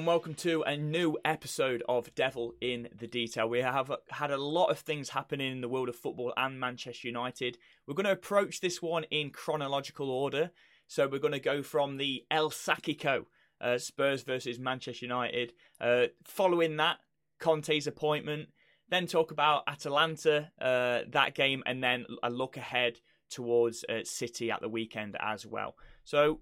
and welcome to a new episode of Devil in the Detail. We have had a lot of things happening in the world of football and Manchester United. We're going to approach this one in chronological order. So we're going to go from the El Sackico, uh, Spurs versus Manchester United. Uh, following that, Conte's appointment. Then talk about Atalanta, uh, that game, and then a look ahead towards uh, City at the weekend as well. So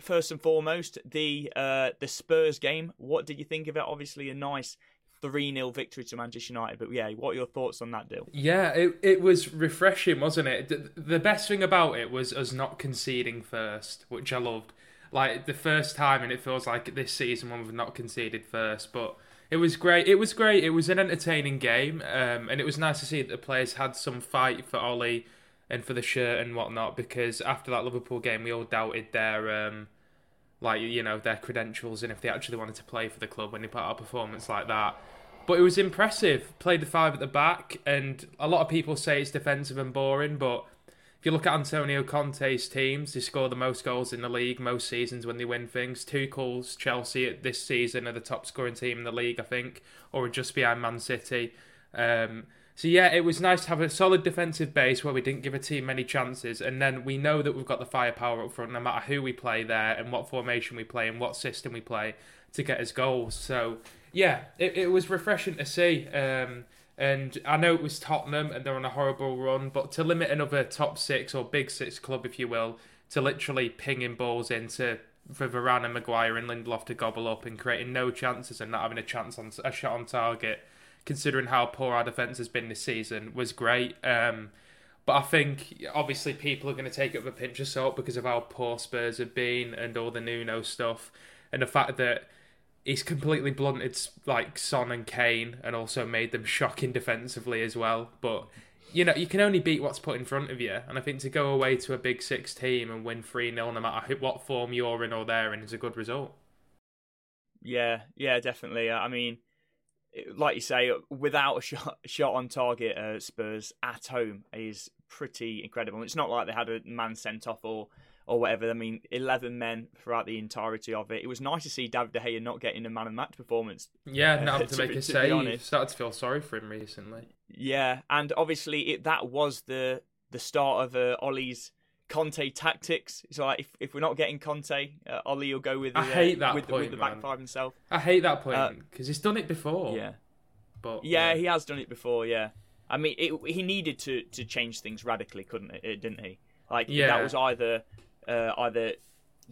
first and foremost, the uh, the Spurs game. What did you think of it? Obviously, a nice 3 0 victory to Manchester United. But yeah, what are your thoughts on that deal? Yeah, it, it was refreshing, wasn't it? The, best thing about it was us not conceding first, which I loved. Like the first time, and it feels like this season when we've not conceded first. But it was great. It was great. It was an entertaining game. Um, and it was nice to see that the players had some fight for Ole and for the shirt and whatnot because after that Liverpool game, we all doubted their. Um, like you know their credentials and if they actually wanted to play for the club when they put out a performance like that. But it was impressive. Played the five at the back, and a lot of people say it's defensive and boring. But if you look at Antonio Conte's teams, they score the most goals in the league most seasons when they win things. Tuchel's Chelsea this season are the top scoring team in the league, I think, or just behind Man City. Um, so yeah, it was nice to have a solid defensive base where we didn't give a team many chances, and then we know that we've got the firepower up front, no matter who we play there and what formation we play and what system we play to get us goals. So yeah, it, it was refreshing to see. Um, and I know it was Tottenham and they're on a horrible run, but to limit another top six or big six club, if you will, to literally pinging balls into for Varane and Maguire and Lindelof to gobble up and creating no chances and not having a chance on a shot on target considering how poor our defence has been this season, was great. Um, but I think obviously people are going to take it with a pinch of salt because of how poor Spurs have been and all the Nuno stuff, and the fact that he's completely blunted like Son and Kane, and also made them shocking defensively as well. But you know, you can only beat what's put in front of you. And I think to go away to a big six team and win 3 0, no matter what form you're in or they're in, is a good result. Yeah, yeah, definitely. I mean, like you say, without a shot, shot on target, uh, Spurs at home is pretty incredible. It's not like they had a man sent off or or whatever. I mean, eleven men throughout the entirety of it. It was nice to see David De Gea not getting a man of match performance. Yeah, uh, not to, to make a save. Started to feel sorry for him recently. Yeah, and obviously it, that was the the start of uh, Ole's Conte tactics. So like if, if we're not getting Conte, uh, Ole will go with the, I hate that with, point, with the back five himself. I hate that point because uh, he's done it before. Yeah, but yeah, yeah, he has done it before. Yeah, I mean, it, he needed to to change things radically, couldn't it? it didn't he? Like yeah. that was either uh, either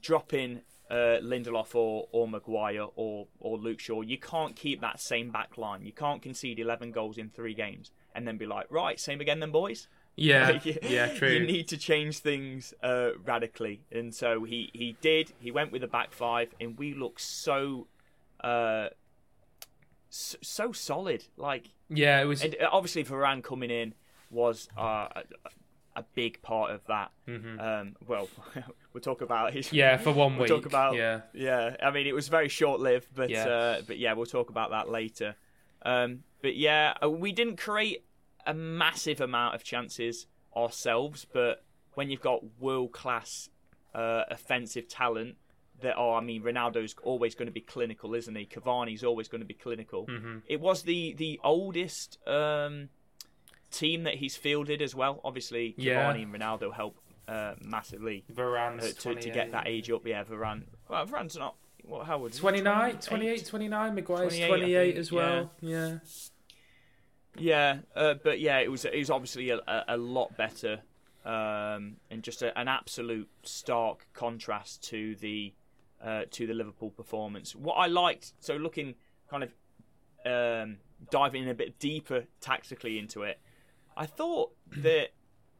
dropping uh, Lindelof or, or Maguire or or Luke Shaw. You can't keep that same back line. You can't concede eleven goals in three games and then be like, right, same again, then boys. Yeah, yeah, true. You need to change things uh, radically, and so he he did. He went with the back five, and we look so, uh, so, so solid. Like yeah, it was. And uh, obviously, Varane coming in was uh, a, a big part of that. Mm-hmm. Um, well, we'll talk about his. Yeah, for one we'll week. Talk about yeah, yeah. I mean, it was very short lived, but yeah. Uh, but yeah, we'll talk about that later. Um, but yeah, uh, we didn't create a massive amount of chances ourselves, but when you've got world class uh, offensive talent that are, I mean, Ronaldo's always going to be clinical, isn't he? Cavani's always going to be clinical. Mm-hmm. It was the the oldest um, team that he's fielded as well. Obviously, Cavani yeah. and Ronaldo help uh, massively. Varane uh, to, to get that age up. Yeah, Varane. Well, Varane's not. What? How would 29, 28, 29. Maguire's 28, 28 as well. yeah. yeah. Yeah, uh, but yeah, it was it was obviously a, a, lot better, um, and just a, an absolute stark contrast to the uh, to the Liverpool performance. What I liked, so looking kind of um, diving in a bit deeper tactically into it, I thought that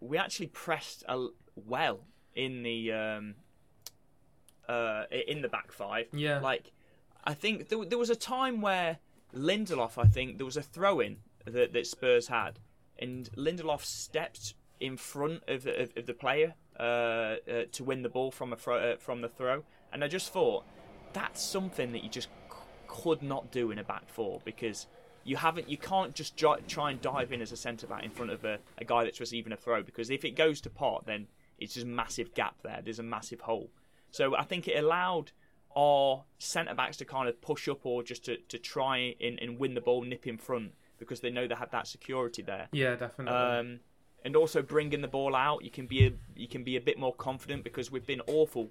we actually pressed a, well in the um, uh, in the back five. Yeah, like I think there, there was a time where Lindelof, I think there was a throw in that, that Spurs had, and Lindelof stepped in front of, of, of the player uh, uh, to win the ball from a uh, from the throw, and I just thought that's something that you just c- could not do in a back four because you haven't you can't just try and dive in as a centre back in front of a, a guy that's receiving a throw because if it goes to pot then it's just a massive gap there. There's a massive hole. So I think it allowed our centre backs to kind of push up or just to, to try and, and win the ball, nip in front because they know they have that security there. Yeah, definitely. Um, and also bringing the ball out, you can be a, you can be a bit more confident because we've been awful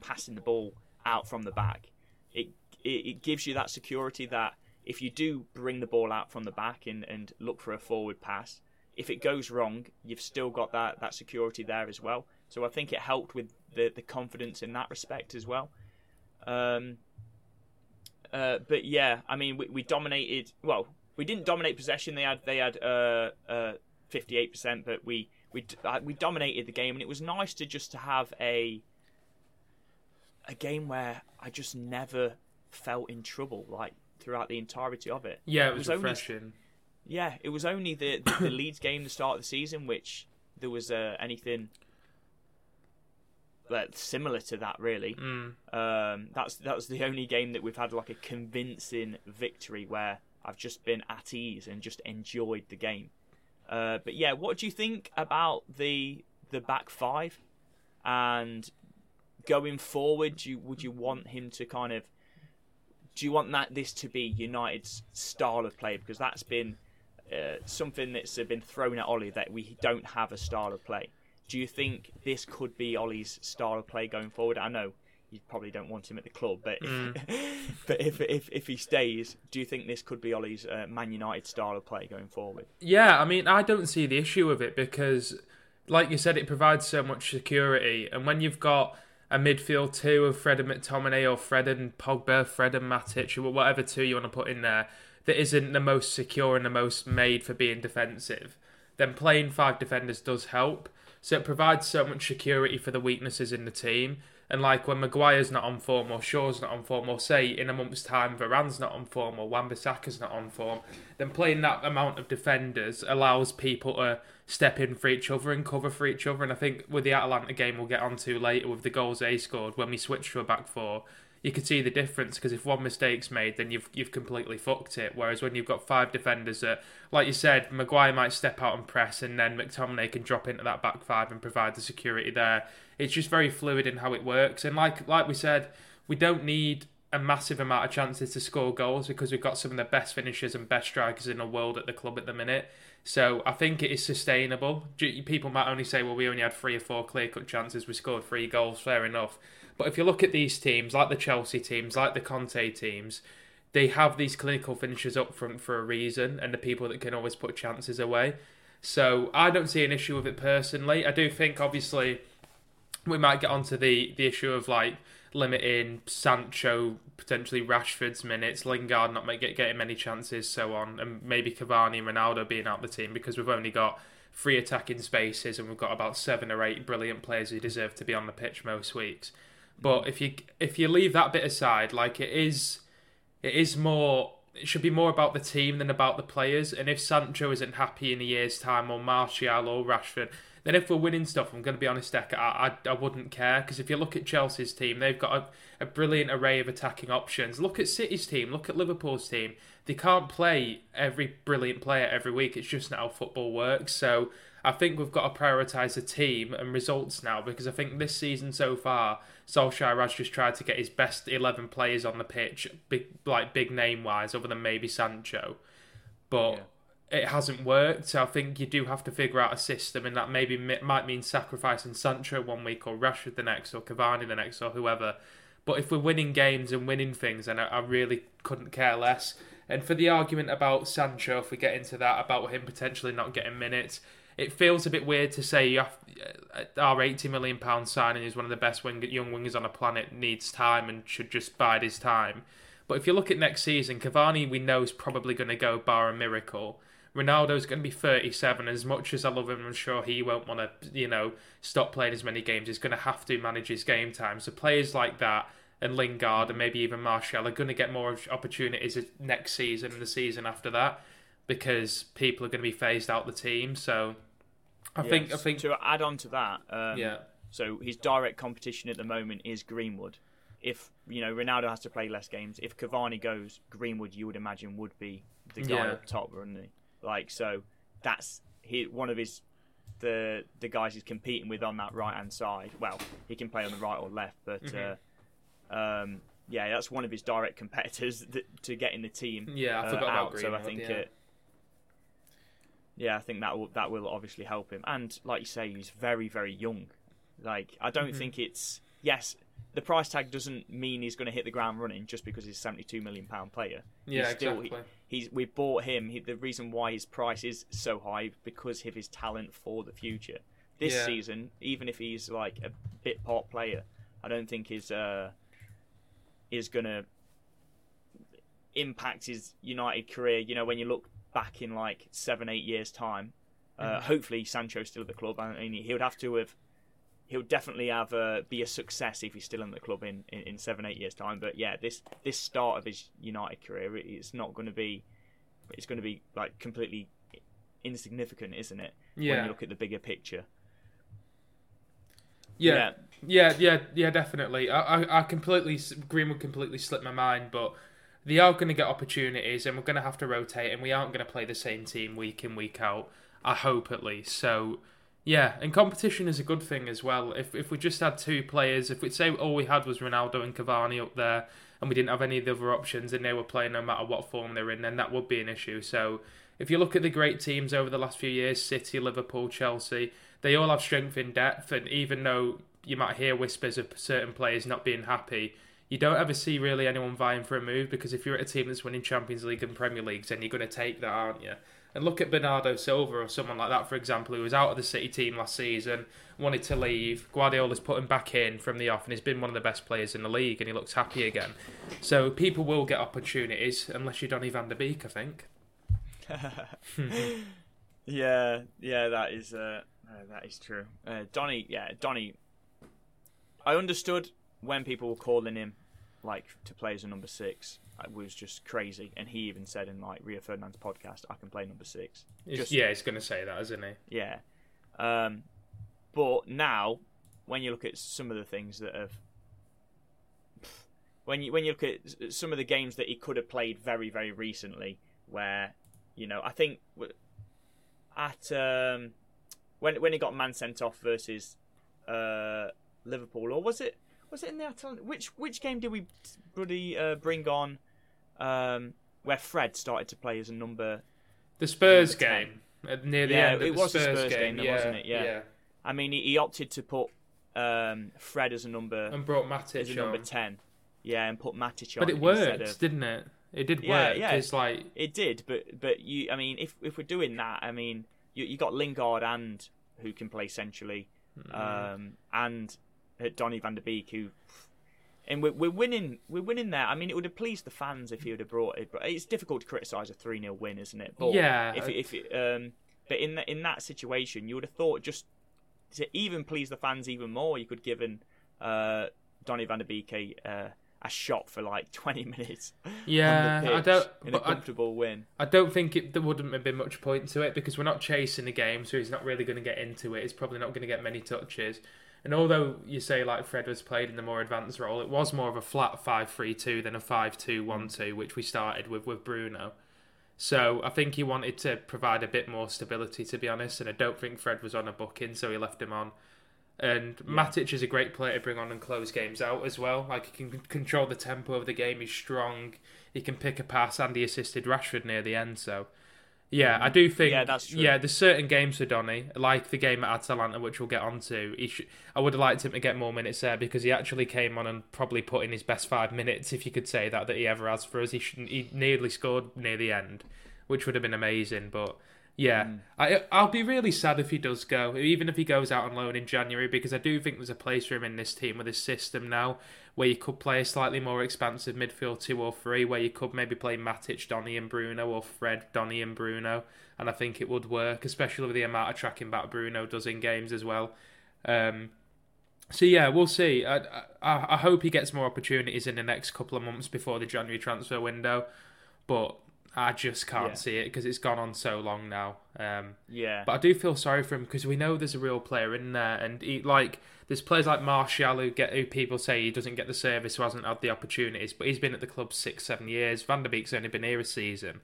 passing the ball out from the back. It it, it gives you that security that if you do bring the ball out from the back and, and look for a forward pass, if it goes wrong, you've still got that, that security there as well. So I think it helped with the, the confidence in that respect as well. Um, uh, but yeah, I mean, we, we dominated. Well, we didn't dominate possession. They had they had fifty eight percent, but we we uh, we dominated the game, and it was nice to just to have a a game where I just never felt in trouble like throughout the entirety of it. Yeah, it was, it was refreshing. Only, yeah, it was only the the, the Leeds game, the start of the season, which there was uh, anything similar to that really. Mm. Um, that's that was the only game that we've had like a convincing victory where I've just been at ease and just enjoyed the game. Uh, but yeah, what do you think about the the back five and going forward? You, would you want him to kind of do you want that this to be United's style of play because that's been uh, something that's been thrown at Ole that we don't have a style of play. Do you think this could be Ole's style of play going forward? I know you probably don't want him at the club, but mm. if, but if, if if he stays, do you think this could be Ole's uh, Man United style of play going forward? Yeah, I mean, I don't see the issue with it because, like you said, it provides so much security, and when you've got a midfield two of Fred and McTominay or Fred and Pogba, Fred and Matic, or whatever two you want to put in there, that isn't the most secure and the most made for being defensive, then playing five defenders does help. So it provides so much security for the weaknesses in the team. And like when Maguire's not on form or Shaw's not on form, or say in a month's time Varane's not on form or Wan-Bissaka's not on form, then playing that amount of defenders allows people to step in for each other and cover for each other. And I think with the Atalanta game we'll get onto later with the goals they scored when we switched to a back four, you can see the difference because if one mistake's made, then you've you've completely fucked it. Whereas when you've got five defenders that, like you said, Maguire might step out and press, and then McTominay can drop into that back five and provide the security there. It's just very fluid in how it works. And like like we said, we don't need a massive amount of chances to score goals because we've got some of the best finishers and best strikers in the world at the club at the minute. So I think it is sustainable. People might only say, well, we only had three or four clear cut chances, we scored three goals, fair enough. But if you look at these teams, like the Chelsea teams, like the Conte teams, they have these clinical finishers up front for a reason, and the people that can always put chances away. So I don't see an issue with it personally. I do think, obviously, we might get onto the the issue of like limiting Sancho, potentially Rashford's minutes, Lingard not get, getting many chances, so on, and maybe Cavani and Ronaldo being out the team because we've only got three attacking spaces and we've got about seven or eight brilliant players who deserve to be on the pitch most weeks. But if you if you leave that bit aside, like it is, it is more. It should be more about the team than about the players. And if Sancho isn't happy in a year's time, or Martial or Rashford, then if we're winning stuff, I'm going to be honest, Deck, I, I, I wouldn't care because if you look at Chelsea's team, they've got a, a brilliant array of attacking options. Look at City's team, look at Liverpool's team. They can't play every brilliant player every week. It's just not how football works. So I think we've got to prioritise the team and results now because I think this season so far, Solskjaer has just tried to get his best 11 players on the pitch, big like big name wise, other than maybe Sancho. But yeah. it hasn't worked. So I think you do have to figure out a system, and that maybe might mean sacrificing Sancho one week or Rashford the next or Cavani the next or whoever. But if we're winning games and winning things, then I, I really couldn't care less. And for the argument about Sancho, if we get into that, about him potentially not getting minutes, it feels a bit weird to say have, uh, our eighty million pound signing is one of the best wing, young wingers on the planet needs time and should just bide his time. But if you look at next season, Cavani we know is probably going to go bar a miracle. Ronaldo's going to be 37. As much as I love him, I'm sure he won't want to, you know, stop playing as many games. He's going to have to manage his game time. So players like that and Lingard and maybe even Martial are going to get more opportunities next season and the season after that because people are going to be phased out the team. So I yes. think I think to add on to that, um, yeah. So his direct competition at the moment is Greenwood. If you know Ronaldo has to play less games, if Cavani goes, Greenwood you would imagine would be the guy yeah. up top, wouldn't he? Like so, that's he, one of his the the guys he's competing with on that right hand side. Well, he can play on the right or left, but mm-hmm. uh, um, yeah, that's one of his direct competitors that, to get in the team. Yeah, I uh, forgot about out. So I Greenwood, think yeah. it. Yeah, I think that will that will obviously help him, and like you say, he's very very young. Like I don't Mhm. think it's yes, the price tag doesn't mean he's going to hit the ground running just because he's a seventy two million pound player. Yeah, He's still- exactly. He's we bought him. He, the reason why his price is so high because of his talent for the future. This Yeah. season, even if he's like a bit part player, I don't think his uh, is going to impact his United career. You know, when you look back in like seven, eight years' time, uh, Mhm. hopefully Sancho's still at the club. I mean, he would have to have. He'll definitely have uh, be a success if he's still in the club in, in, in seven, eight years' time. But yeah, this this start of his United career, it- it's not going to be. It's going to be like completely insignificant, isn't it? Yeah. When you look at the bigger picture. Yeah, yeah, yeah, yeah, definitely. I, I, I completely Greenwood completely slipped my mind, but they are going to get opportunities, and we're going to have to rotate, and we aren't going to play the same team week in week out. I hope at least. So, yeah, and competition is a good thing as well. If if we just had two players, if we say all we had was Ronaldo and Cavani up there, and we didn't have any of the other options, and they were playing no matter what form they're in, then that would be an issue. So. If you look at the great teams over the last few years, City, Liverpool, Chelsea, they all have strength in depth, and even though you might hear whispers of certain players not being happy, you don't ever see really anyone vying for a move because if you're at a team that's winning Champions League and Premier Leagues, then you're going to take that, aren't you? And look at Bernardo Silva or someone like that, for example, who was out of the City team last season, wanted to leave. Guardiola's put him back in from the off, and he's been one of the best players in the league, and he looks happy again. So people will get opportunities, unless you're Donny van der Beek, I think. yeah, yeah, that is uh, uh, that is true. Uh, Donny, yeah, Donny. I understood when people were calling him like to play as a number six. It was just crazy, and he even said in like Rio Ferdinand's podcast, "I can play number six. Just- yeah, he's going to say that, isn't he? Yeah, um, but now when you look at some of the things that have. When you when you look at some of the games that he could have played very very recently, where you know I think at um, when when he got man sent off versus uh, Liverpool, or was it was it in the Atalanta? Which which game did we bloody uh, bring on um, where Fred started to play as a number? The Spurs Number game at near the Yeah, end. Of it the was the Spurs, Spurs game, game, yeah, wasn't it? Yeah. I mean, he, he opted to put um, Fred as a number and brought as a Matic number on. ten, yeah, and put Matic on. But it worked, of- didn't it? It did Yeah, work. yeah. It's like It did, but but you, I mean, if if we're doing that, I mean, you you got Lingard and who can play centrally, Mm. um, and uh, Donny van der Beek who, and we're we're winning we're winning there. I mean, it would have pleased the fans if he would have brought it, but it's difficult to criticise a three 0 win, isn't it? But Yeah. if if it, um, but in that in that situation, you would have thought just to even please the fans even more, you could given uh, Donny van der Beek a uh, a shot for like twenty minutes. Yeah, I don't- in a but I- comfortable win. I don't think it, there wouldn't have been much point to it because we're not chasing the game, so he's not really going to get into it. He's probably not going to get many touches. And although you say like Fred was played in the more advanced role, it was more of a flat 5-3-2 than a 5-2-1-2, which we started with with Bruno. So I think he wanted to provide a bit more stability, to be honest. And I don't think Fred was on a booking, so he left him on. And Matic is a great player to bring on and close games out as well. Like he can control the tempo of the game. He's strong. He can pick a pass, and he assisted Rashford near the end. So, yeah, I do think. Yeah, that's true. Yeah, there's certain games for Donny, like the game at Atalanta, which we'll get onto. He sh- I would have liked him to get more minutes there because he actually came on and probably put in his best five minutes, if you could say that, that he ever has for us. He shouldn't. He nearly scored near the end, which would have been amazing, but. Yeah, Mm. I I'll be really sad if he does go, even if he goes out on loan in January, because I do think there's a place for him in this team with his system now, where you could play a slightly more expansive midfield two or three, where you could maybe play Matic, Donny, and Bruno, or Fred, Donny, and Bruno, and I think it would work, especially with the amount of tracking back Bruno does in games as well. Um, so yeah, we'll see. I, I I hope he gets more opportunities in the next couple of months before the January transfer window, but I just can't Yeah. see it because it's gone on so long now. Um, Yeah, but I do feel sorry for him because we know there's a real player in there, and he, like there's players like Martial who get who people say he doesn't get the service, who hasn't had the opportunities, but he's been at the club six, seven years. Van der Beek's only been here a season,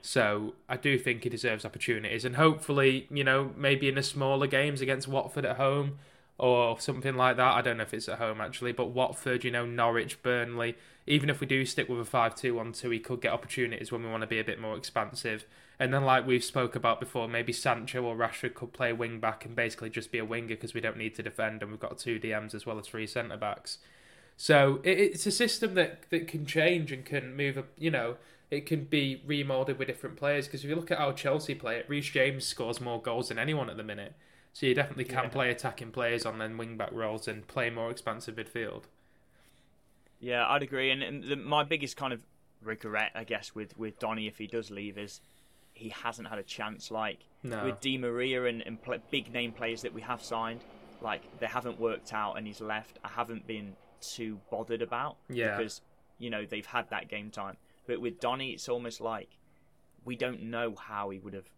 so I do think he deserves opportunities, and hopefully, you know, maybe in the smaller games against Watford at home or something like that. I don't know if it's at home actually, but Watford, you know, Norwich, Burnley. Even if we do stick with a 5 2 1 2, he could get opportunities when we want to be a bit more expansive. And then, like we've spoke about before, maybe Sancho or Rashford could play wing back and basically just be a winger because we don't need to defend and we've got two DMs as well as three centre backs. So it's a system that, that can change and can move, you know, it can be remolded with different players. Because if you look at how Chelsea play it, Reece James scores more goals than anyone at the minute. So you definitely can yeah. play attacking players on then wing back roles and play more expansive midfield. Yeah, I'd agree. And, and the, my biggest kind of regret, I guess, with with Donny if he does leave is he hasn't had a chance. Like no. with Di Maria and, and play, big name players that we have signed, like they haven't worked out and he's left. I haven't been too bothered about yeah. because you know they've had that game time. But with Donny, it's almost like we don't know how he would have,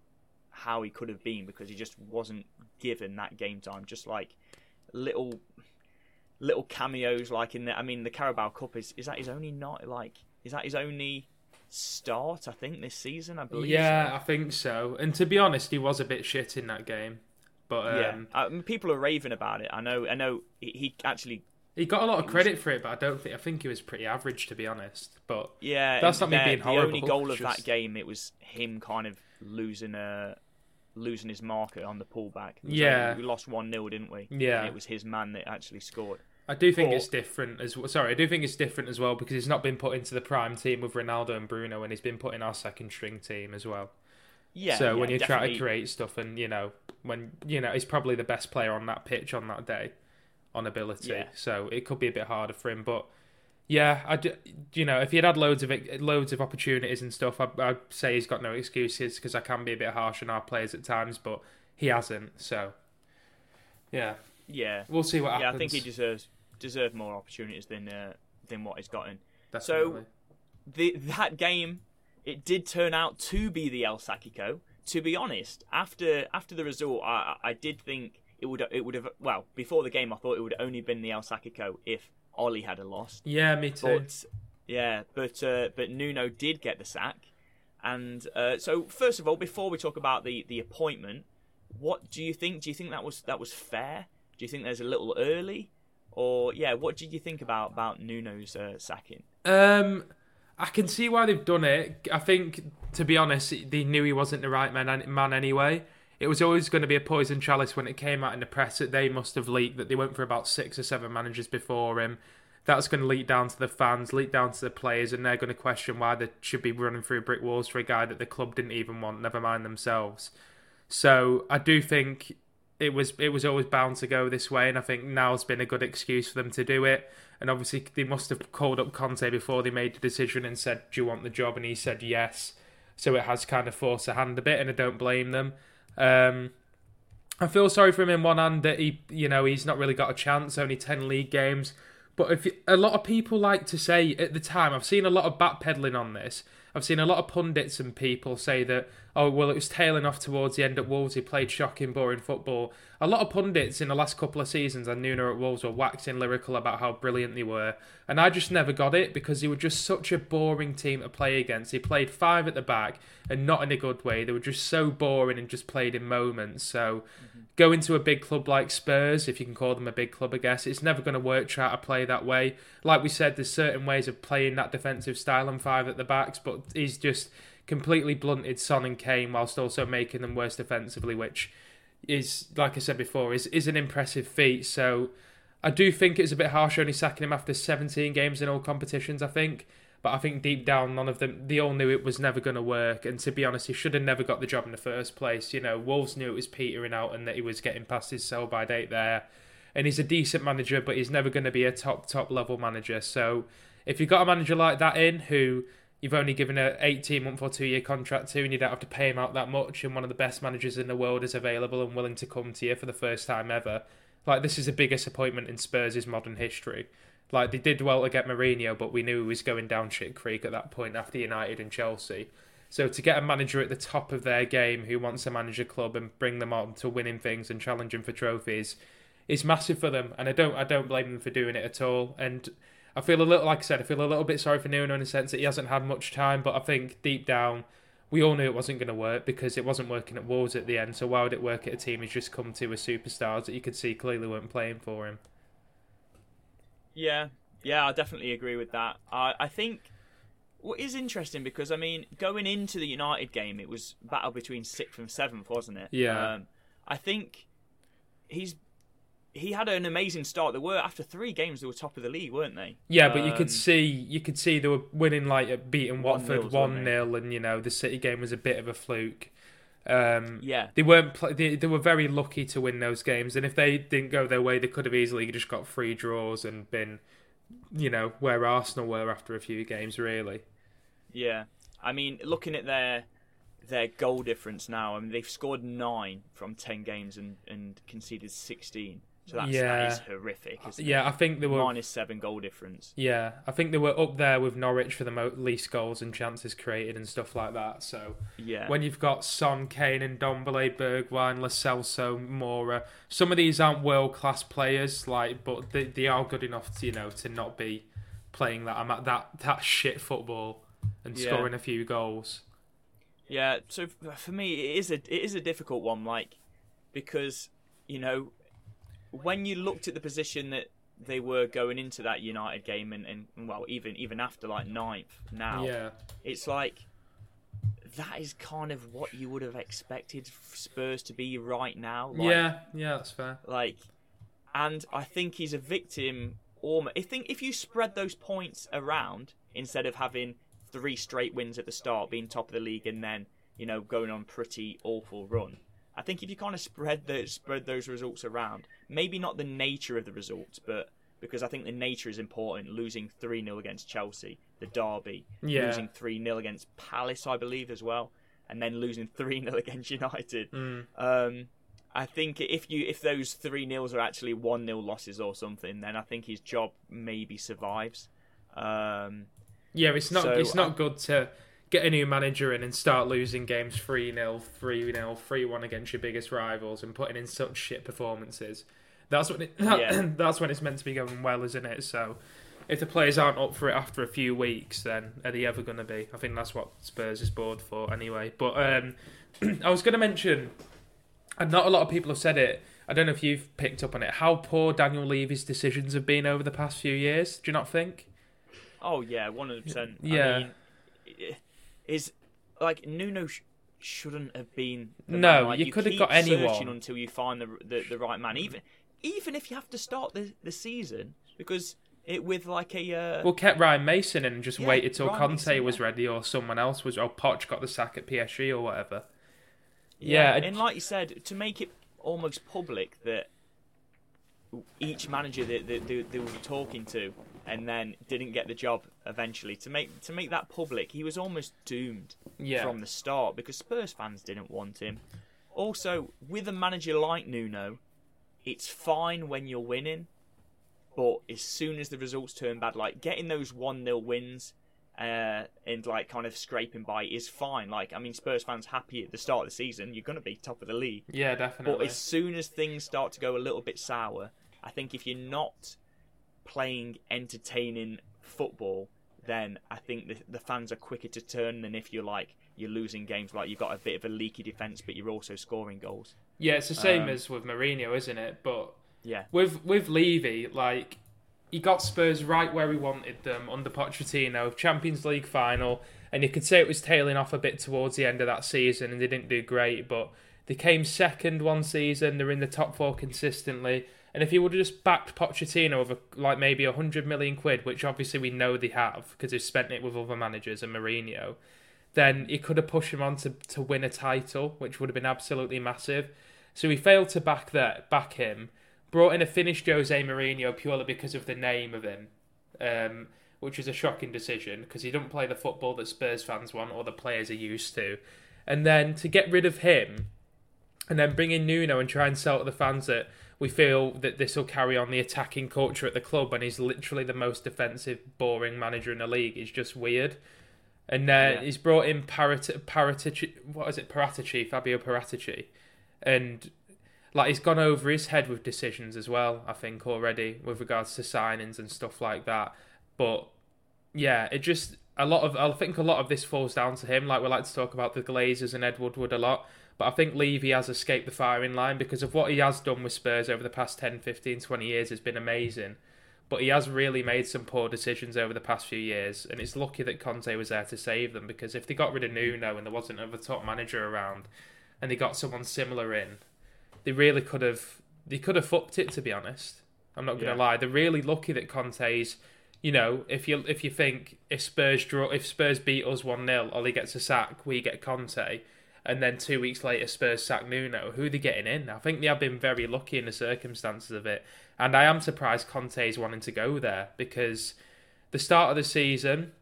how he could have been because he just wasn't given that game time. Just like little little cameos like in the I mean the Carabao Cup is is that his only not like is that his only start I think this season? I believe yeah so. I think so. And to be honest he was a bit shit in that game. But um, yeah I mean, people are raving about it. I know I know he, he actually he got a lot of credit was, for it but I don't think I think he was pretty average to be honest. But yeah that's not me being horrible the only goal of just... that game it was him kind of losing a losing his marker on the pullback. Yeah, like, we lost one 0 didn't we? Yeah, and it was his man that actually scored. I do think it's different as well. Sorry, I do think it's different as well because he's not been put into the prime team with Ronaldo and Bruno, and he's been put in our second string team as well. Yeah. So yeah, when you definitely. try to create stuff, and you know, when you know, he's probably the best player on that pitch on that day, on ability. Yeah. So it could be a bit harder for him, but yeah, I do, you know, if he had had loads of loads of opportunities and stuff, I, I'd say he's got no excuses because I can be a bit harsh on our players at times, but he hasn't. So, yeah, yeah, we'll see what happens. Yeah, I think he deserves deserves more opportunities than uh, than what he's gotten. Definitely. So, the that game, it did turn out to be the El Sackico. To be honest, after after the result, I I did think it would it would have well before the game I thought it would only been the El Sackico if Ole had a loss. Yeah, me too. But, yeah, but uh, but Nuno did get the sack, and uh, so first of all, before we talk about the the appointment, what do you think? Do you think that was that was fair? Do you think there's a little early, or yeah, what did you think about about Nuno's uh, sacking? Um, I can see why they've done it. I think, to be honest, they knew he wasn't the right man man anyway. It was always going to be a poison chalice when it came out in the press that they must have leaked that they went for about six or seven managers before him. That's going to leak down to the fans, leak down to the players, and they're going to question why they should be running through brick walls for a guy that the club didn't even want, never mind themselves. So I do think it was it was always bound to go this way, and I think now's been a good excuse for them to do it. And obviously, they must have called up Conte before they made the decision and said, "Do you want the job?" And he said yes. So it has kind of forced a hand a bit, and I don't blame them. Um, I feel sorry for him in one hand that he, you know, he's not really got a chance. Only ten league games, but if a lot of people like to say at the time, I've seen a lot of backpedaling on this. I've seen a lot of pundits and people say that, oh, well, it was tailing off towards the end at Wolves. He played shocking, boring football. A lot of pundits in the last couple of seasons and Nuno at Wolves were waxing lyrical about how brilliant they were. And I just never got it because he was just such a boring team to play against. He played five at the back and not in a good way. They were just so boring and just played in moments. So mm-hmm. going to a big club like Spurs, if you can call them a big club, I guess, it's never going to work try to play that way. Like we said, there's certain ways of playing that defensive style and five at the backs, but he's just completely blunted Son and Kane whilst also making them worse defensively, which is, like I said before, is, is an impressive feat. So I do think it's a bit harsh only sacking him after 17 games in all competitions, I think. But I think deep down, none of them, they all knew it was never going to work. And to be honest, he should have never got the job in the first place. You know, Wolves knew it was petering out and that he was getting past his sell by date there. And he's a decent manager, but he's never going to be a top, top level manager. So if you've got a manager like that in who you've only given a 18 month or two year contract to and you don't have to pay him out that much and one of the best managers in the world is available and willing to come to you for the first time ever. Like this is the biggest appointment in Spurs' modern history. Like they did well to get Mourinho but we knew he was going down shit creek at that point after United and Chelsea. So to get a manager at the top of their game who wants to manage a club and bring them on to winning things and challenging for trophies is massive for them and I don't I don't blame them for doing it at all. And I feel a little, like I said, I feel a little bit sorry for Nuno in the sense that he hasn't had much time, but I think deep down, we all knew it wasn't going to work because it wasn't working at Wolves at the end. So why would it work at a team he's just come to with superstars that you could see clearly weren't playing for him? Yeah, yeah, I definitely agree with that. I, I think what is interesting because I mean, going into the United game, it was battle between sixth and seventh, wasn't it? Yeah. Um, I think he's he had an amazing start. They were after three games, they were top of the league, weren't they? Yeah, but you Um, could see you could see they were winning like at beating Watford one they? 0 and you know the City game was a bit of a fluke. Um, Yeah, they weren't pl- they, they were very lucky to win those games, and if they didn't go their way, they could have easily just got three draws and been, you know, where Arsenal were after a few games. Really, yeah. I mean, looking at their their goal difference now, I mean, they've scored nine from ten games and, and conceded sixteen. So that's Yeah. that is horrific. Isn't yeah, I think they it? were. minus seven goal difference. Yeah, I think they were up there with Norwich for the mo- least goals and chances created and stuff like that. So Yeah, when you've got Son, Kane, and Dombele, Bergwijn, Lo Celso, Moura, some of these aren't world class players, like, but they, they are good enough to you know to not be playing that I'm at that that shit football and Yeah. scoring a few goals. Yeah, so for me, it is a it is a difficult one, like because you know when you looked at the position that they were going into that United game, and, and well, even even after like ninth now, Yeah, it's like that is kind of what you would have expected Spurs to be right now. Like, yeah, yeah, that's fair. like, and I think he's a victim. Almost, I think if you spread those points around instead of having three straight wins at the start, being top of the league, and then you know going on pretty awful run. I think if you kind of spread the spread those results around, maybe not the nature of the result, but because I think the nature is important. Losing three 0 against Chelsea, the derby, Yeah. losing three 0 against Palace, I believe as well, and then losing three 0 against United. Mm. Um, I think if you if those three nils are actually one 0 losses or something, then I think his job maybe survives. Um, Yeah, it's not So, it's not I- good to get a new manager in and start losing games 3 0, 3 0, 3 1 against your biggest rivals and putting in such shit performances. That's when it, Yeah. that's when it's meant to be going well, isn't it? So if the players aren't up for it after a few weeks, then are they ever going to be? I think that's what Spurs is bored for anyway. But um, I was going to mention, and not a lot of people have said it. I don't know if you've picked up on it. How poor Daniel Levy's decisions have been over the past few years. Do you not think? oh yeah, one hundred percent. Yeah. I mean, is like Nuno sh- shouldn't have been. No. Like, you could have got anyone. until you find the, the the right man. Even even if you have to start the the season because it with like a uh, Well, kept Ryan Mason in and just Yeah, waited till Ryan Conte Mason, was yeah. ready or someone else was, or Poch got the sack at PSG or whatever. Yeah, Yeah, and like you said, to make it almost public that each manager that, that they, they were talking to and then didn't get the job eventually to make to make that public, he was almost doomed Yeah. from the start because Spurs fans didn't want him. Also, with a manager like Nuno, it's fine when you're winning, but as soon as the results turn bad, like getting those one 0 wins uh, and like kind of scraping by is fine. Like I mean, Spurs fans happy at the start of the season, you're going to be top of the league. Yeah, definitely. But as soon as things start to go a little bit sour, I think if you're not playing entertaining football, then I think the, the fans are quicker to turn than if you're like you're losing games like you've got a bit of a leaky defense, but you're also scoring goals. Yeah, it's the same Um, as with Mourinho, isn't it? But Yeah, with with Levy, like he got Spurs right where he wanted them under Pochettino, Champions League final, and you could say it was tailing off a bit towards the end of that season, and they didn't do great, but they came second one season. They're in the top four consistently, and if he would have just backed Pochettino with like maybe a hundred million quid, which obviously we know they have because they've spent it with other managers and Mourinho, then he could have pushed him on to, to win a title, which would have been absolutely massive. So he failed to back that, back him. Brought in a Finnish Jose Mourinho purely because of the name of him, um, which was a shocking decision because he doesn't play the football that Spurs fans want or the players are used to. And then to get rid of him, and then bring in Nuno and try and sell to the fans that we feel that this will carry on the attacking culture at the club, and he's literally the most defensive, boring manager in the league. It's just weird. And uh, Yeah. he's brought in Parat- Paratici, what is it, Paratici, Fabio Paratici, and like he's gone over his head with decisions as well. I think already with regards to signings and stuff like that. But yeah, it just a lot of I think a lot of this falls down to him. Like we like to talk about the Glazers and Ed Woodward a lot, but I think Levy has escaped the firing line because of what he has done with Spurs over the past 10, 15, 20 years has been amazing. But he has really made some poor decisions over the past few years, and it's lucky that Conte was there to save them because if they got rid of Nuno and there wasn't another top manager around, and they got someone similar in, they really could have they could have fucked it to be honest. I'm not gonna Yeah. lie. They're really lucky that Conte's you know, if you if you think if Spurs draw if Spurs beat us one 0 Ole gets a sack, we get Conte, and then two weeks later Spurs sack Nuno, who are they getting in? I think they have been very lucky in the circumstances of it. And I am surprised Conte is wanting to go there because the start of the season,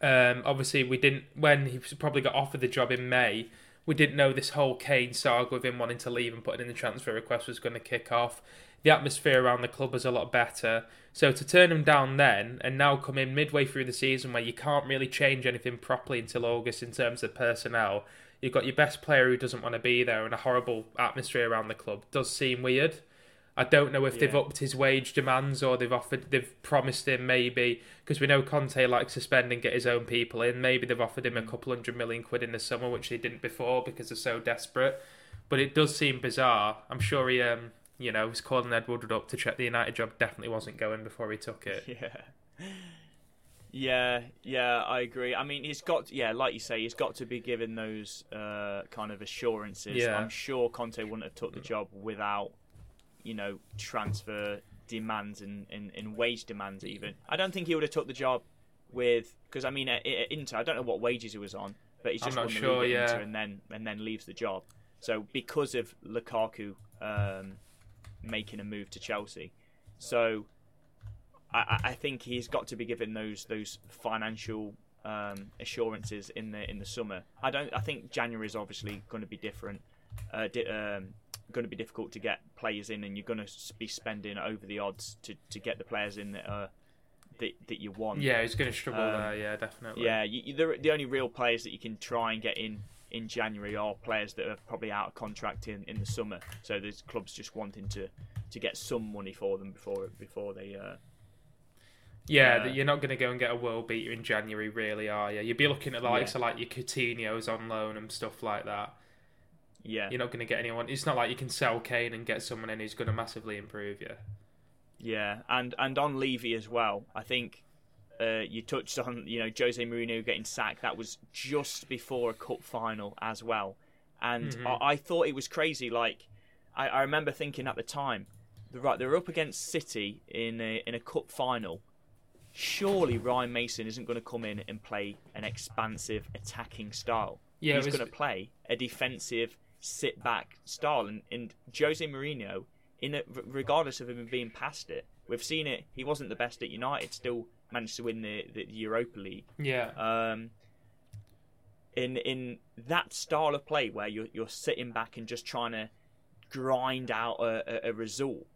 um, obviously we didn't when he probably got offered the job in May. We didn't know this whole Kane saga with him wanting to leave and putting in the transfer request was going to kick off. The atmosphere around the club was a lot better. So to turn him down then and now come in midway through the season where you can't really change anything properly until August in terms of personnel, you've got your best player who doesn't want to be there and a horrible atmosphere around the club does seem weird. I don't know if they've upped his wage demands or they've offered, they've promised him maybe because we know Conte likes to spend and get his own people in. Maybe they've offered him a couple hundred million quid in the summer, which they didn't before because they're so desperate. But it does seem bizarre. I'm sure he, um, you know, was calling Ed Woodward up to check the United job. Definitely wasn't going before he took it. Yeah. Yeah, yeah, I agree. I mean, he's got, yeah, like you say, he's got to be given those uh, kind of assurances. Yeah. I'm sure Conte wouldn't have took the job without, you know, transfer demands and, and, and wage demands even. I don't think he would have took the job with, because I mean, at, at Inter, I don't know what wages he was on, but he's just won the sure, league at yeah. Inter and then and then leaves the job. So because of Lukaku um, making a move to Chelsea, so I, I- think he's got to be given those those financial um, assurances in the in the summer. I don't. I think January is obviously going to be different. Uh, di- um, going to be difficult to get players in, and you're going to be spending over the odds to, to get the players in that are, that that you want. Yeah, he's going to struggle Um, there. Yeah, definitely. Yeah, you, you, the, the only real players that you can try and get in in January are players that are probably out of contract in, in the summer. So there's clubs just wanting to, to get some money for them before before they. Uh, Yeah, Uh, that you're not going to go and get a world beater in January, really, are you? You'd be looking at the likes of like your Coutinho's on loan and stuff like that. yeah, You're not going to get anyone. It's not like you can sell Kane and get someone in who's going to massively improve you. yeah, and and on Levy as well. I think uh, you touched on you know Jose Mourinho getting sacked. That was just before a cup final as well, and Mhm. I, I thought it was crazy. Like I, I remember thinking at the time, right they're up against City in a in a cup final. Surely Ryan Mason isn't going to come in and play an expansive attacking style. Yeah, He's was- going to play a defensive sit back style, and, and Jose Mourinho, in a, regardless of him being past it, we've seen it. He wasn't the best at United, still managed to win the, the Europa League. Yeah. Um, in in that style of play where you're you're sitting back and just trying to grind out a, a, a result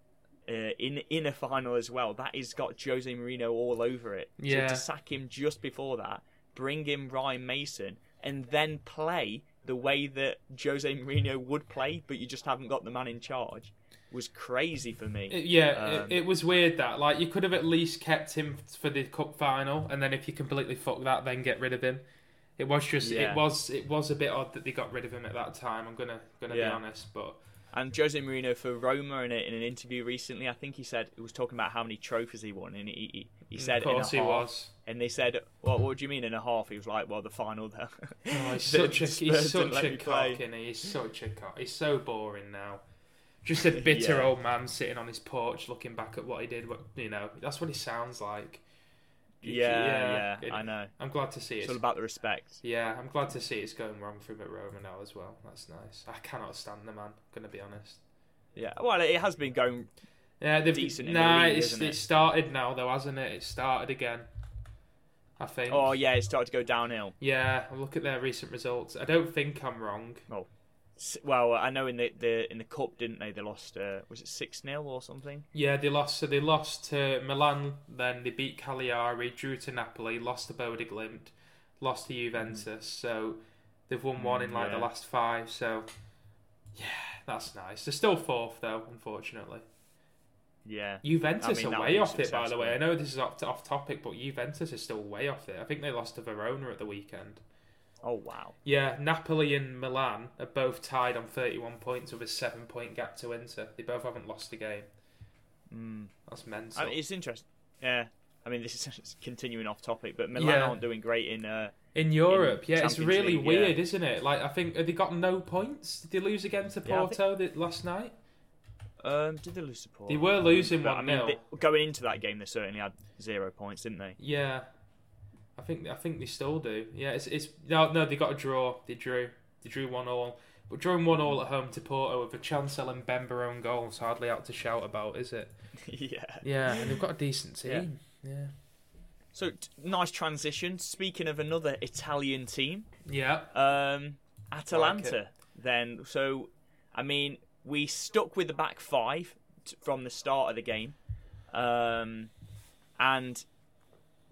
uh, in in a final as well, that has got Jose Mourinho all over it. Yeah. So to sack him just before that, bring in Ryan Mason, and then play the way that Jose Mourinho would play, but you just haven't got the man in charge, was crazy for me. Yeah, Um, it, it was weird that like you could have at least kept him for the cup final, and then if you completely fuck that, then get rid of him. It was just Yeah. it was it was a bit odd that they got rid of him at that time. I'm gonna gonna Yeah. be honest, but And Jose Mourinho for Roma in, a, in an interview recently, I think he said he was talking about how many trophies he won, and he he, he said of course in a he half, was. and they said, "Well, what do you mean in a half?" He was like, "Well, the final there." Oh, he's such a he's such a cock, he? He's such a cock. He's so boring now. Just a bitter Yeah. old man sitting on his porch looking back at what he did. What you know, that's what he sounds like. Yeah, yeah, it- I know. I'm glad to see It's it. all about the respect. Yeah, I'm glad to see it's going wrong for him at Roma now as well. That's nice. I cannot stand the man. Gonna be honest. Yeah, well, it has been going. Yeah, they've, Decent nah, league, it's, it? it started now though, hasn't it? It started again. I think. Oh yeah, it started to go downhill. Yeah, look at their recent results. I don't think I'm wrong. S- Well, I know in the, the in the cup, didn't they? They lost. Uh, was it six 0 or something? Yeah, they lost. So they lost to Milan, then they beat Cagliari, drew to Napoli, lost to Bodø/Glimt, lost to Juventus. So they've won one in like Mm, yeah. the last five. So yeah, that's nice. They're still fourth though, unfortunately. Yeah. Juventus I mean, are way off it, by the way. I know this is off, off topic, but Juventus is still way off it. I think they lost to Verona at the weekend. Oh wow. Yeah, Napoli and Milan are both tied on 31 points with a seven point gap to Inter. They both haven't lost a game. Mm. That's mental. I mean, it's interesting. Yeah. I mean, this is continuing off topic, but Milan Yeah. aren't doing great in. Uh, in Europe, yeah, it's really League, yeah. weird, isn't it? Like, I think, have they got no points? Did they lose again to Yeah, I Porto last night? um, did they lose support? They were losing But, I 1 mean, 0. they- going into that game, they certainly had zero points, didn't they? Yeah, I think I think they still do. Yeah, it's it's no no they got a draw. They drew they drew one all, but drawing one all at home to Porto with a Chancel Mbemba own goals hardly out to shout about, is it? yeah. Yeah, and they've got a decent team. Yeah, So t- nice transition. Speaking of another Italian team, yeah, um, Atalanta. then, so I mean, we stuck with the back five t- from the start of the game, um, and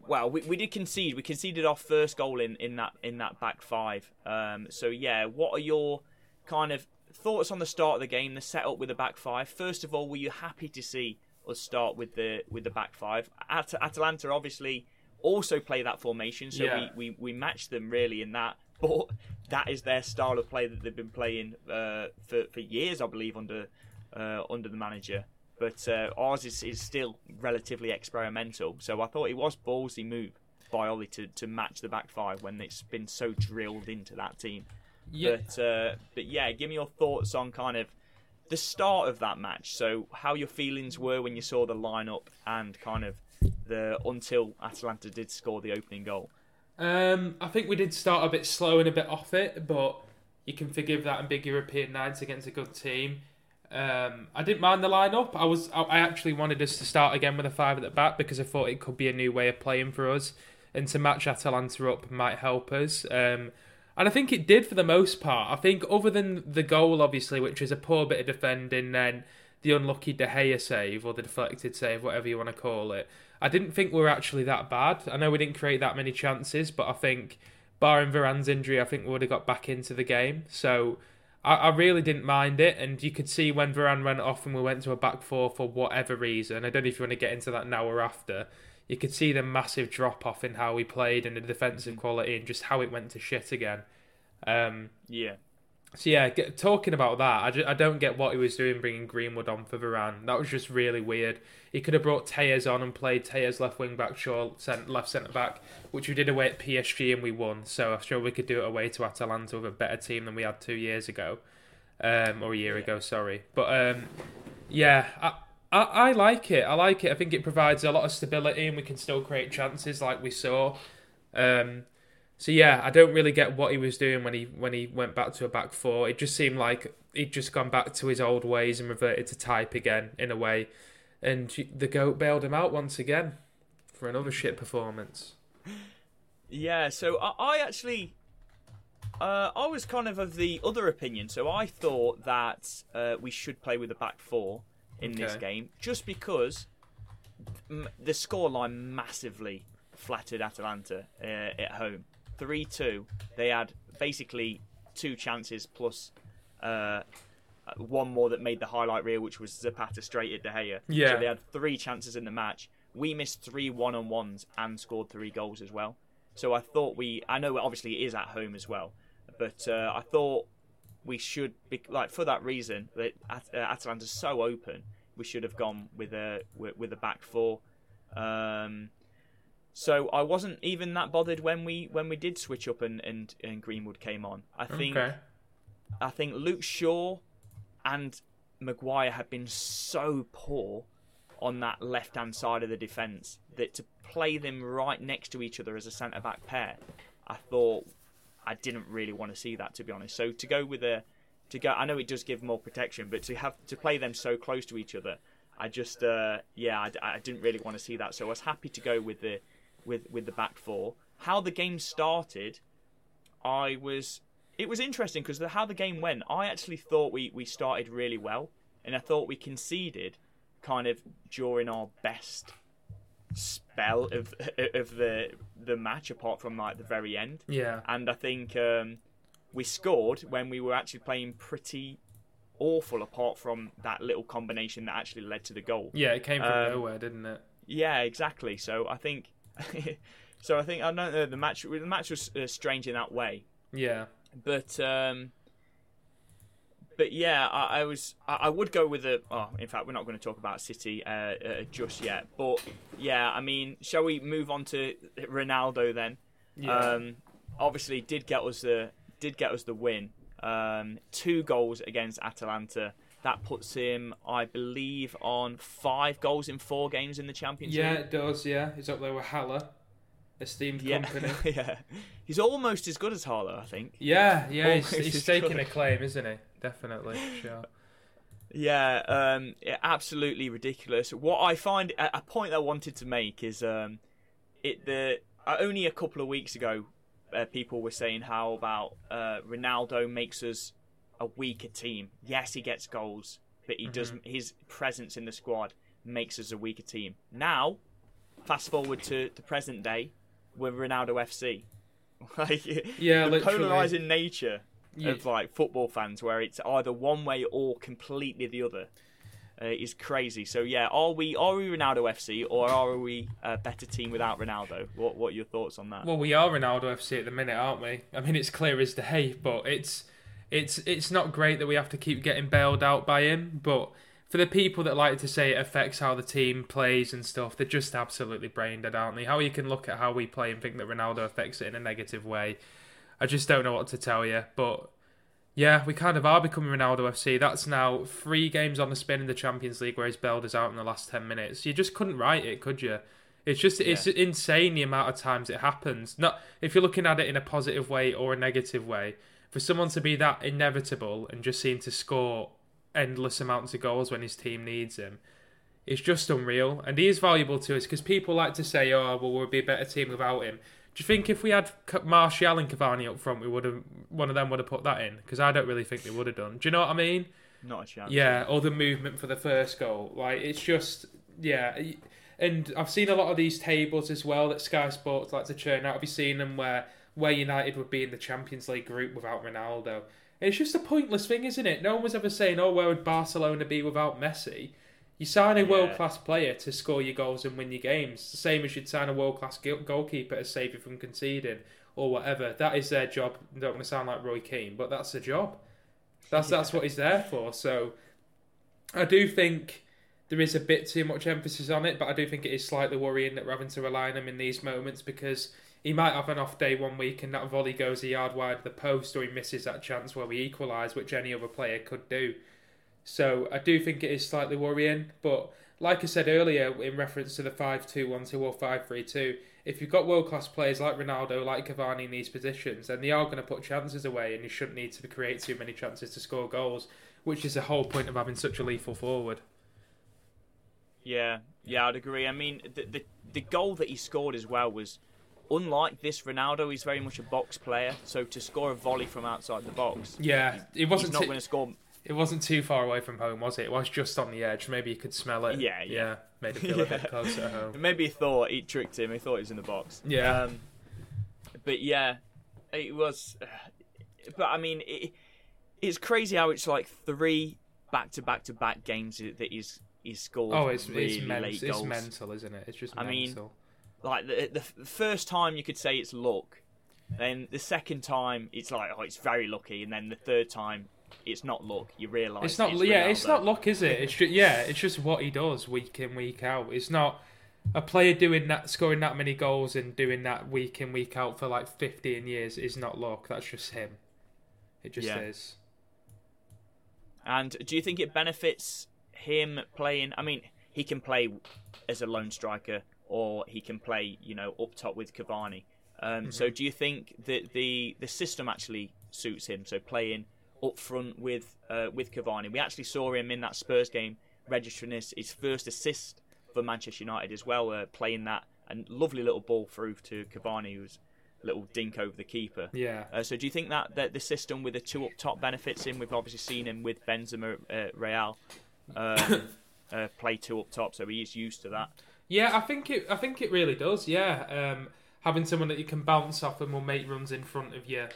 well, we, we did concede. We conceded our first goal in, in that in that back five. Um, so yeah, what are your kind of thoughts on the start of the game, the setup with the back five? First of all, were you happy to see us start with the with the back five? At- Atalanta obviously also play that formation, so Yeah. we, we we matched them really in that. But that is their style of play that they've been playing uh, for for years, I believe, under uh, under the manager. But uh, ours is, is still relatively experimental. So I thought it was ballsy move by Ole to, to match the back five when it's been so drilled into that team. yeah. But uh, but yeah, give me your thoughts on kind of the start of that match. So how your feelings were when you saw the lineup and kind of the until Atalanta did score the opening goal. Um, I think we did start a bit slow and a bit off it, but you can forgive that in big European nights against a good team. Um, I didn't mind the lineup. I was I actually wanted us to start again with a five at the back because I thought it could be a new way of playing for us, and to match Atalanta up might help us. Um, and I think it did for the most part. I think other than the goal, obviously, which is a poor bit of defending, then the unlucky De Gea save or the deflected save, whatever you want to call it. I didn't think we were actually that bad. I know we didn't create that many chances, but I think, barring Varane's injury, I think we would have got back into the game. So I, I really didn't mind it. And you could see when Varane went off and we went to a back four for whatever reason. I don't know if you want to get into that now or after. You could see the massive drop off in how we played and the defensive quality and just how it went to shit again. Um, Yeah. So yeah, get, talking about that, I, ju- I don't get what he was doing bringing Greenwood on for Varane. That was just really weird. He could have brought Telles on and played Telles left wing back, Shaw cent- left centre back, which we did away at PSG and we won. So I'm sure we could do it away to Atalanta with a better team than we had two years ago, um, or a year ago. Sorry, but um, yeah, I, I I like it. I like it. I think it provides a lot of stability and we can still create chances like we saw. Um, so yeah, I don't really get what he was doing when he when he went back to a back four. It just seemed like he'd just gone back to his old ways and reverted to type again in a way. And the goat bailed him out once again for another shit performance. Yeah, so I, I actually, uh, I was kind of of the other opinion. So I thought that uh, we should play with a back four in this game, just because the scoreline massively flattered Atalanta uh, at home. Three-two. They had basically two chances plus uh, one more that made the highlight reel, which was Zapata straight at De Gea. Yeah. So they had three chances in the match. We missed three one-on-ones and scored three goals as well. So I thought we, I know obviously it is at home as well, but uh, I thought we should be like for that reason that At- uh, Atalanta's so open, we should have gone with a with, with a back four. Um, so I wasn't even that bothered when we when we did switch up and and, and Greenwood came on. I think Okay. I think Luke Shaw and Maguire have been so poor on that left hand side of the defence that to play them right next to each other as a centre back pair, I thought I didn't really want to see that to be honest. So to go with a to go, I know it does give more protection, but to have to play them so close to each other, I just uh, yeah, I, I didn't really want to see that. So I was happy to go with the with with the back four. How the game started, I was it was interesting because how the game went. I actually thought we we started really well, and I thought we conceded kind of during our best spell of of the the match, apart from like the very end. Yeah. And I think um, we scored when we were actually playing pretty awful apart from that little combination that actually led to the goal. Yeah, it came from Um, nowhere, didn't it? Yeah, exactly. So I think, so I think I don't know the match. The match was uh, strange in that way, Yeah. but um, but yeah, I, I was I, I would go with a. Oh, in fact, we're not going to talk about City uh, uh, just yet. But yeah, I mean, shall we move on to Ronaldo then? Yeah. Um, obviously, did get us the did get us the win. Um, two goals against Atalanta. That puts him, I believe, on five goals in four games in the Champions yeah, League. it does. Yeah, he's up there with Haller, esteemed Yeah, company. yeah. He's almost as good as Haller, I think. Yeah, yeah, he's, Almost he's as taking a claim, isn't he? Definitely, sure. Yeah, um, yeah, absolutely ridiculous. What I find a, a point I wanted to make is um, it the uh, only a couple of weeks ago, uh, people were saying how about uh, Ronaldo makes us a weaker team. Yes, he gets goals, but he does his presence in the squad makes us a weaker team. Now, fast forward to the present day, we're Ronaldo FC. like, Yeah, the literally. polarizing nature Yeah. of like football fans, where it's either one way or completely the other, uh, is crazy. So yeah, are we are we Ronaldo FC or are we a better team without Ronaldo? What what are your thoughts on that? Well, we are Ronaldo FC at the minute, aren't we? I mean, it's clear as day, but it's it's it's not great that we have to keep getting bailed out by him. But for the people that like to say it affects how the team plays and stuff, they're just absolutely brain dead, aren't they? How you can look at how we play and think that Ronaldo affects it in a negative way, I just don't know what to tell you. But yeah, we kind of are becoming Ronaldo FC. That's now three games on the spin in the Champions League where he's bailed us out in the last ten minutes. You just couldn't write it, could you? It's just it's insane the amount of times it happens. Not if you're looking at it in a positive way or a negative way. For someone to be that inevitable and just seem to score endless amounts of goals when his team needs him, it's just unreal. And he is valuable to us because people like to say, "Oh, well, we'll be a better team without him." Do you think if we had Martial and Cavani up front, we would have one of them would have put that in? Because I don't really think they would have done. Do you know what I mean? Not a chance. Yeah, or the movement for the first goal. Like it's just yeah. And I've seen a lot of these tables as well that Sky Sports like to churn out. Have you seen them where where United would be in the Champions League group without Ronaldo? It's just a pointless thing, isn't it? No one was ever saying, "Oh, where would Barcelona be without Messi?" You sign a Yeah. world class player to score your goals and win your games. The same as you'd sign a world class goalkeeper to save you from conceding or whatever. That is their job. I don't want to sound like Roy Keane, but that's the job. That's that's what he's there for. So I do think there is a bit too much emphasis on it, but I do think it is slightly worrying that we're having to rely on him in these moments because he might have an off day one week and that volley goes a yard wide of the post or he misses that chance where we equalise, which any other player could do. So I do think it is slightly worrying, but like I said earlier in reference to the 5-2-1-2 or 5-3-2, if you've got world class players like Ronaldo, like Cavani in these positions, then they are going to put chances away, and you shouldn't need to create too many chances to score goals, which is the whole point of having such a lethal forward. Yeah, yeah, I'd agree. I mean, the the, the goal that he scored as well was unlike this Ronaldo. He's very much a box player, so to score a volley from outside the box, Yeah, it wasn't. not going to score. It wasn't too far away from home, was it? It was just on the edge. Maybe you could smell it. Yeah, yeah. made it feel a bit closer at home. Maybe he thought he tricked him. He thought he was in the box. Yeah. Um, but yeah, it was. But I mean, it, it's crazy how it's like three back to back to back games that he's he's scored. Oh, it's really it's, men- it's goals. mental, isn't it? It's just I mean, mental. Like the, the first time you could say it's luck, then the second time it's like oh it's very lucky, and then the third time it's not luck. You realise It's not. yeah, it's not luck, is it? It's just yeah. It's just what he does week in week out. It's not a player doing that, scoring that many goals and doing that week in week out for like fifteen years is not luck. That's just him. It just Yeah. is. And do you think it benefits him playing? I mean, he can play as a lone striker, or he can play, you know, up top with Cavani. Um, So, do you think that the the system actually suits him? So, playing up front with uh, with Cavani, we actually saw him in that Spurs game registering his, his first assist for Manchester United as well, uh, playing that and lovely little ball through to Cavani, who was a little dink over the keeper. Yeah. Uh, so do you think that, that the system with the two up top benefits him? We've obviously seen him with Benzema, uh, Real, um, uh, play two up top, so he is used to that. Yeah, I think it. I think it really does. Yeah, um, having someone that you can bounce off and will make runs in front of you,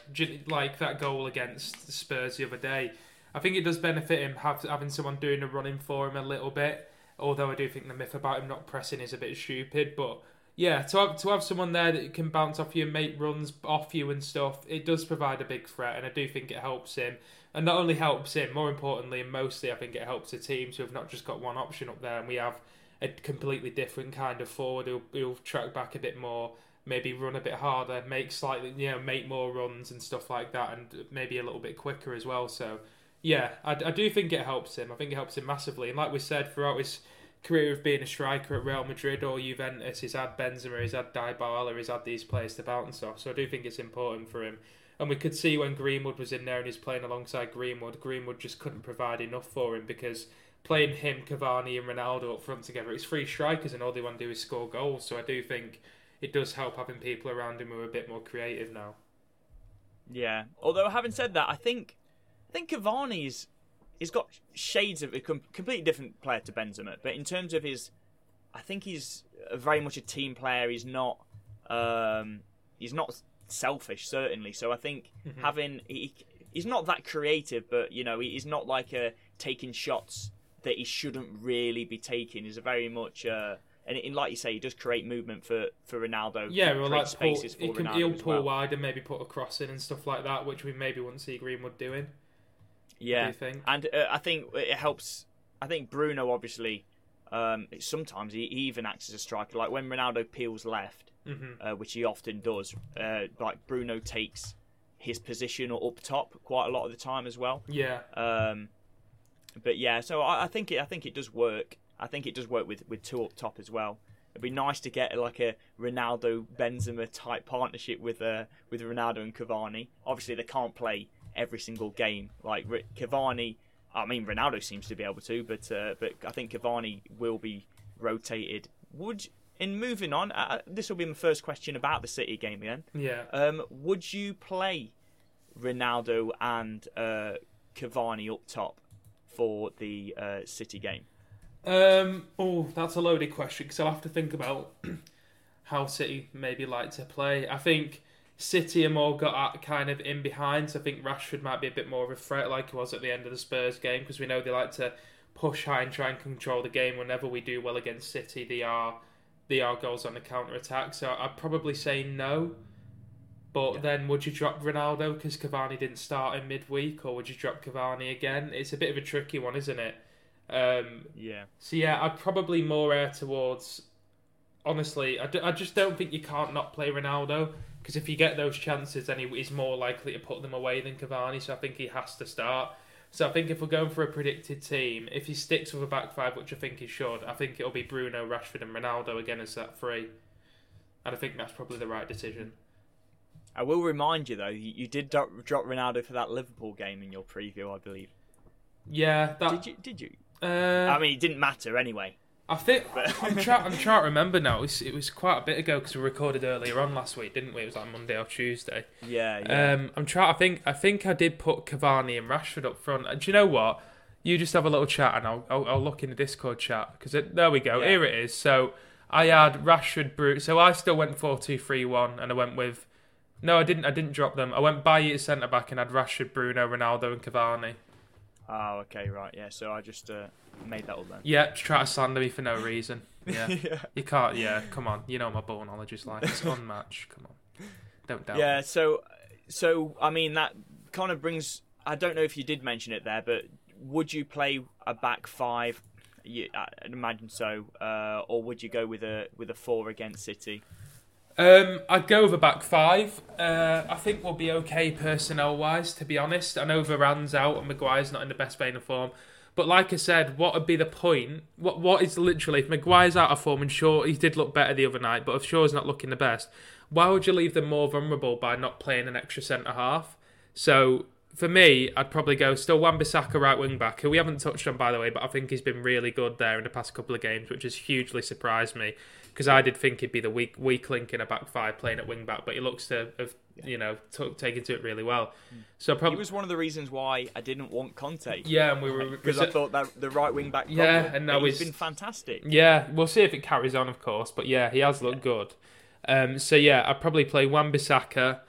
like that goal against Spurs the other day. I think it does benefit him have, having someone doing a running for him a little bit. Although I do think the myth about him not pressing is a bit stupid, but yeah, to have to have someone there that can bounce off you and make runs off you and stuff, it does provide a big threat, and I do think it helps him. And not only helps him, more importantly, and mostly, I think it helps the teams who have not just got one option up there, and we have a completely different kind of forward who'll, who'll track back a bit more, maybe run a bit harder, make slightly, you know, make more runs and stuff like that, and maybe a little bit quicker as well. So, yeah, I, I do think it helps him. I think it helps him massively. And like we said, throughout his career of being a striker at Real Madrid or Juventus, he's had Benzema, he's had Dybala, he's had these players to bounce off. So I do think it's important for him. And we could see when Greenwood was in there and he's playing alongside Greenwood, Greenwood just couldn't provide enough for him because playing him, Cavani, and Ronaldo up front together, it's three strikers and all they want to do is score goals. So I do think it does help having people around him who are a bit more creative now. Yeah. Although having said that, I think I think Cavani's he's got shades of a com- completely different player to Benzema, but in terms of his, I think he's very much a team player. He's not, um, he's not selfish certainly. So I think mm-hmm. having he, he's not that creative, but you know he's not like a taking shots that he shouldn't really be taking. is a very much. Uh, and, in, like you say, he does create movement for, for Ronaldo. Yeah, well, like spaces pull, for he can, He'll pull well. wide and maybe put a cross in and stuff like that, which we maybe wouldn't see Greenwood doing. Yeah, and uh, I think it helps. I think Bruno obviously um, sometimes he, he, even acts as a striker. Like when Ronaldo peels left, mm-hmm. uh, which he often does. Uh, like Bruno takes his position or up top quite a lot of the time as well. Yeah. Um, but yeah, so I, I, think it. I think it does work. I think it does work with with two up top as well. It'd be nice to get like a Ronaldo Benzema type partnership with uh, with Ronaldo and Cavani. Obviously, they can't play every single game. Like Cavani, I mean Ronaldo seems to be able to, but uh, but I think Cavani will be rotated. Would in moving on, uh, this will be my first question about the City game again. Yeah. Um, would you play Ronaldo and uh, Cavani up top for the uh, City game? Um, oh, that's a loaded question because I'll have to think about how City maybe like to play. I think City are more got kind of in behind. So I think Rashford might be a bit more of a threat, like he was at the end of the Spurs game, because we know they like to push high and try and control the game. Whenever we do well against City, they are they are goals on the counter attack. So I'd probably say no. But yeah. then, would you drop Ronaldo because Cavani didn't start in midweek, or would you drop Cavani again? It's a bit of a tricky one, isn't it? Um, yeah. So yeah, I'd probably more err towards. Honestly, I, d- I just don't think you can't not play Ronaldo because if you get those chances, then he, he's more likely to put them away than Cavani. So I think he has to start. So I think if we're going for a predicted team, if he sticks with a back five, which I think he should, I think it'll be Bruno, Rashford, and Ronaldo again as that three. And I think that's probably the right decision. I will remind you though, you, did drop, drop Ronaldo for that Liverpool game in your preview, I believe. Yeah, that... did you? Did you? Uh, I mean, it didn't matter anyway. I think I'm trying. I'm trying to remember now. It was, it was quite a bit ago because we recorded earlier on last week, didn't we? It was like Monday or Tuesday. Yeah, yeah. Um, I'm trying. I think. I think I did put Cavani and Rashford up front. And do you know what? You just have a little chat, and I'll I'll, I'll look in the Discord chat because there we go. Yeah. Here it is. So I had Rashford, Bruce. So I still went four two three one, and I went with. No, I didn't. I didn't drop them. I went Bailly at centre back and had Rashford, Bruno, Ronaldo, and Cavani. Oh, okay, right, yeah. So I just uh, made that up then. Yeah, to try to slander me for no reason. Yeah. yeah. You can't. Yeah, come on. You know my ball knowledge is like it's unmatched. Come on, don't doubt. Yeah. Me. So, so I mean that kind of brings. I don't know if you did mention it there, but would you play a back five? Yeah, I'd imagine so. Uh, or would you go with a with a four against City? Um, I'd go with a back five. Uh, I think we'll be okay personnel wise, to be honest. I know Varane's out and Maguire's not in the best vein of form. But like I said, what would be the point? What What is literally, if Maguire's out of form and Shaw, he did look better the other night, but if Shaw's not looking the best, why would you leave them more vulnerable by not playing an extra centre half? So for me, I'd probably go still Wan-Bissaka right wing back, who we haven't touched on by the way, but I think he's been really good there in the past couple of games, which has hugely surprised me because I did think he'd be the weak weak link in a back five playing at wing back, but he looks to have you know t- taken to it really well. Mm. So probably it was one of the reasons why I didn't want Conte. Yeah, and we were because I thought that the right wing back. Yeah, and now he's been fantastic. Yeah, we'll see if it carries on, of course, but yeah, he has looked yeah. good. Um, so yeah, I'd probably play Wan Bissaka,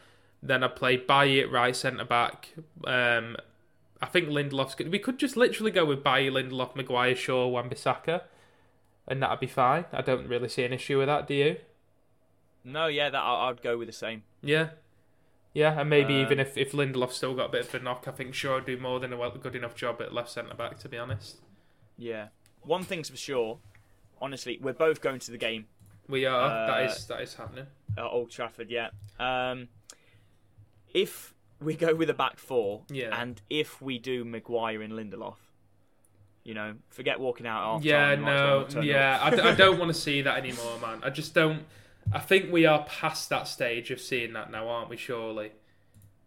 then I'd play Bailly at right centre back. Um, I think Lindelof's good. We could just literally go with Bailly, Lindelof, Maguire, Shaw, Wan-Bissaka, and that'd be fine. I don't really see an issue with that. Do you? No, yeah, that I- I'd go with the same. Yeah. Yeah, and maybe Um, even if, if Lindelof's still got a bit of a knock, I think Shaw would do more than a well, good enough job at left centre back, to be honest. Yeah. One thing's for sure. Honestly, we're both going to the game We are. Uh, that is that is happening. at Old Trafford. Yeah. Um, if we go with a back four, Yeah. and if we do Maguire and Lindelof, you know, forget walking out after. Yeah, no, yeah. I, d- I don't want to see that anymore, man. I just don't. I think we are past that stage of seeing that now, aren't we? Surely.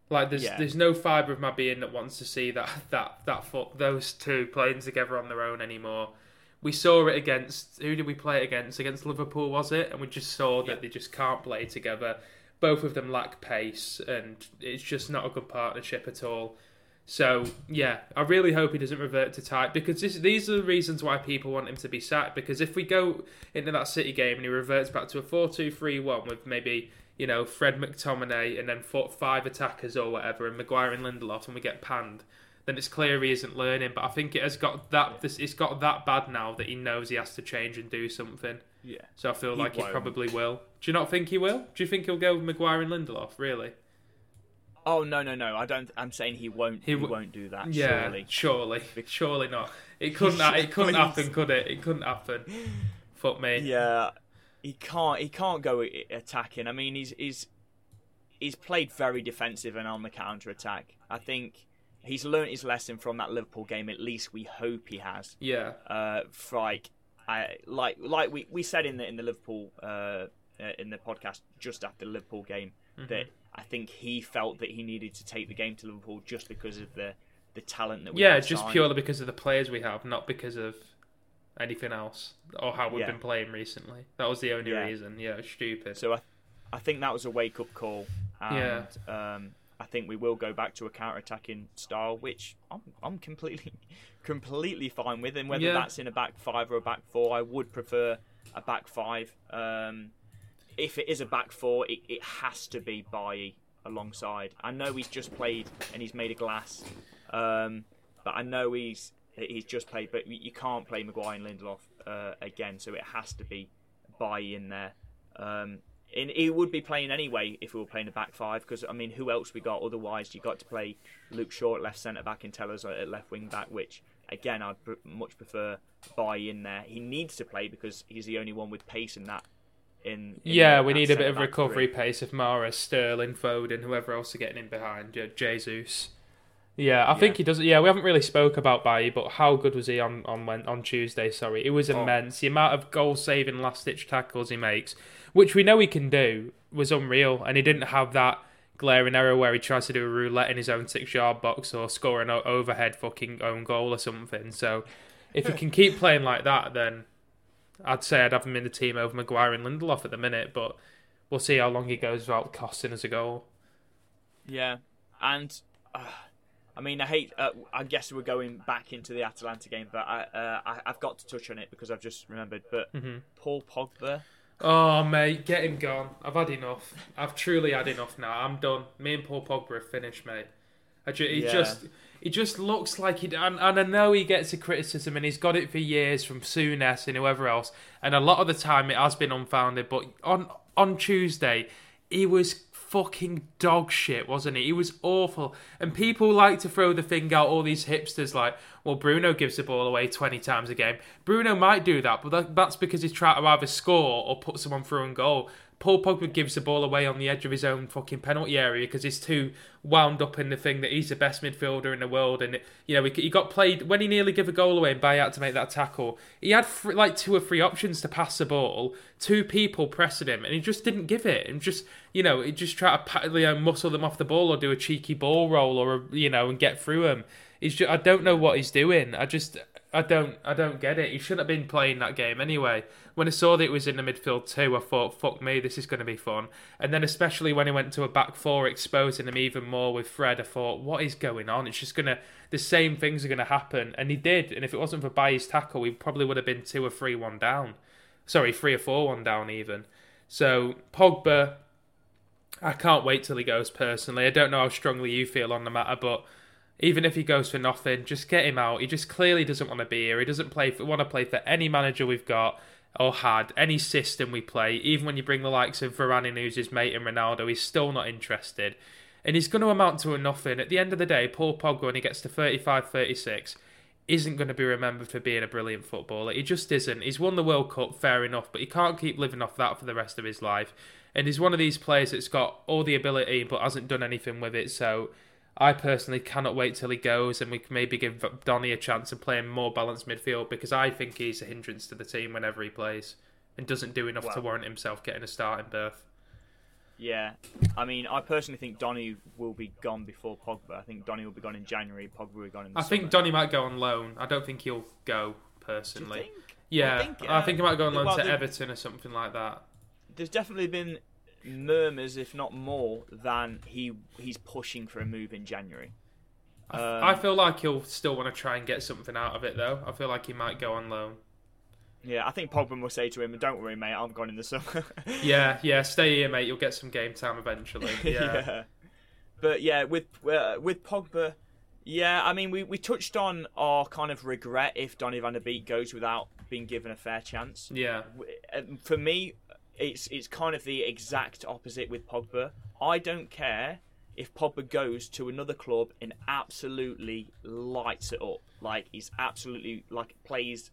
Like there's Yeah. there's no fibre of my being that wants to see that that that foot those two playing together on their own anymore. We saw it against who did we play it against? Against Liverpool was it? And we just saw that Yeah. they just can't play together. Both of them lack pace, and it's just not a good partnership at all. So yeah, I really hope he doesn't revert to type because this, these are the reasons why people want him to be sacked. Because if we go into that City game and he reverts back to a 4-2-3-1 with maybe you know Fred McTominay and then four, five attackers or whatever, and Maguire and Lindelof, and we get panned, then it's clear he isn't learning. But I think it has got that this it's got that bad now that he knows he has to change and do something. Yeah. So I feel He like he won't. probably will. Do you not think he will? Do you think he'll go with Maguire and Lindelof? Really? Oh no, no, no. I don't. I'm saying he won't. He He, won't do that. Yeah, Surely. surely, surely not. It couldn't. it couldn't happen, could it? It couldn't happen. Fuck me. Yeah, he can't. He can't go attacking. I mean, he's he's he's played very defensive and on the counter attack. I think he's learnt his lesson from that Liverpool game. At least we hope he has. Yeah, Uh, for like, I like like we, we said in the in the Liverpool uh, uh, in the podcast just after the Liverpool game Mm-hmm. that I think he felt that he needed to take the game to Liverpool just because of the the talent that we have. yeah. Just signed. purely because of the players we have, not because of anything else or how we've Yeah. been playing recently. That was the only Yeah. reason. Yeah, stupid. So I, I think that was a wake up call. And, Yeah. Um, I think we will go back to a counter attacking style, which I'm, I'm completely, completely fine with. And whether Yeah. that's in a back five or a back four, I would prefer a back five. Um, if it is a back four, it, it has to be Bailly alongside. I know he's just played and he's made a glass, um, but I know he's he's just played. But you can't play Maguire and Lindelof uh, again, so it has to be Bailly in there. Um, and he would be playing anyway if we were playing a back five because I mean, who else we got? Otherwise, you got to play Luke Shaw at left centre back and Telles at left wing back, which again I'd much prefer Bailly in there. He needs to play because he's the only one with pace in that. In, in yeah, we need a bit of recovery three. pace if Mahrez, Sterling, Foden, whoever else are getting in behind. Yeah, Jesus. Yeah, I think he does. Yeah, we haven't really spoke about Bailly, but how good was he on on on Tuesday? Sorry, it was Oh. immense. The amount of goal saving last ditch tackles he makes, which we know he can do, was unreal. And he didn't have that glaring error where he tries to do a roulette in his own six yard box or score an overhead fucking own goal or something. So if he can keep playing like that, then I'd say I'd have him in the team over Maguire and Lindelof at the minute. But we'll see how long he goes without costing us a goal. Yeah, and uh, I mean, I hate. Uh, I guess we're going back into the Atalanta game, but I, uh, I I've got to touch on it because I've just remembered. But Mm-hmm. Paul Pogba, Oh mate, get him gone. I've had enough. I've truly had enough now. I'm done. Me and Paul Pogba are finished, mate. I ju- he Yeah. just he just looks like he and, and I know he gets a criticism and he's got it for years from Souness and whoever else. And a lot of the time it has been unfounded. But on on Tuesday, he was fucking dog shit, wasn't he? He was awful. And people like to throw the thing out, all these hipsters like, well, Bruno gives the ball away 20 times a game. Bruno might do that, but that, that's because he's trying to either score or put someone through and goal. Paul Pogba gives the ball away on the edge of his own fucking penalty area because he's too wound up in the thing that he's the best midfielder in the world. And, you know, he, got played when he nearly gave a goal away and had to make that tackle. He had like two or three options to pass the ball, two people pressing him, and he just didn't give it. And just, you know, he just try to you know, muscle them off the ball or do a cheeky ball roll or, a, you know, and get through them. He's just, I don't know what he's doing. I just, I don't, I don't get it. He shouldn't have been playing that game anyway. When I saw that it was in the midfield too, I thought, fuck me, this is going to be fun. And then especially when he went to a back four, exposing him even more with Fred, I thought, what is going on? It's just going to, the same things are going to happen. And he did. And if it wasn't for Bailly's tackle, we probably would have been two or three one down. Sorry, three or four one down even. So Pogba, I can't wait till he goes personally. I don't know how strongly you feel on the matter, but Even if he goes for nothing, just get him out. He just clearly doesn't want to be here. He doesn't play for, want to play for any manager we've got or had, any system we play. Even when you bring the likes of Varane, who's his mate, and Ronaldo, he's still not interested. And he's going to amount to a nothing. At the end of the day, Paul Pogba, when he gets to 35, 36, isn't going to be remembered for being a brilliant footballer. He just isn't. He's won the World Cup, fair enough, but he can't keep living off that for the rest of his life. And he's one of these players that's got all the ability but hasn't done anything with it. So I personally cannot wait till he goes and we can maybe give Donny a chance of playing more balanced midfield because I think he's a hindrance to the team whenever he plays and doesn't do enough to warrant himself getting a starting berth. Yeah, I mean, I personally think Donny will be gone before Pogba. I think Donny will be gone in January. Pogba will be gone in. I summer. think Donny might go on loan. I don't think he'll go personally. Yeah, I think, uh, I think he might go on loan well, to Everton or something like that. There's definitely been murmurs, if not more, than he he's pushing for a move in January. Um, I feel like he'll still want to try and get something out of it, though. I feel like he might go on loan. Yeah, I think Pogba will say to him, "Don't worry, mate. I'm gone in the summer." yeah, yeah. Stay here, mate. You'll get some game time eventually. Yeah. yeah. But yeah, with uh, with Pogba, yeah. I mean, we, we touched on our kind of regret if Donny Van de Beek goes without being given a fair chance. Yeah. Um, for me, it's it's kind of the exact opposite with Pogba. I don't care if Pogba goes to another club and absolutely lights it up. Like he's absolutely like plays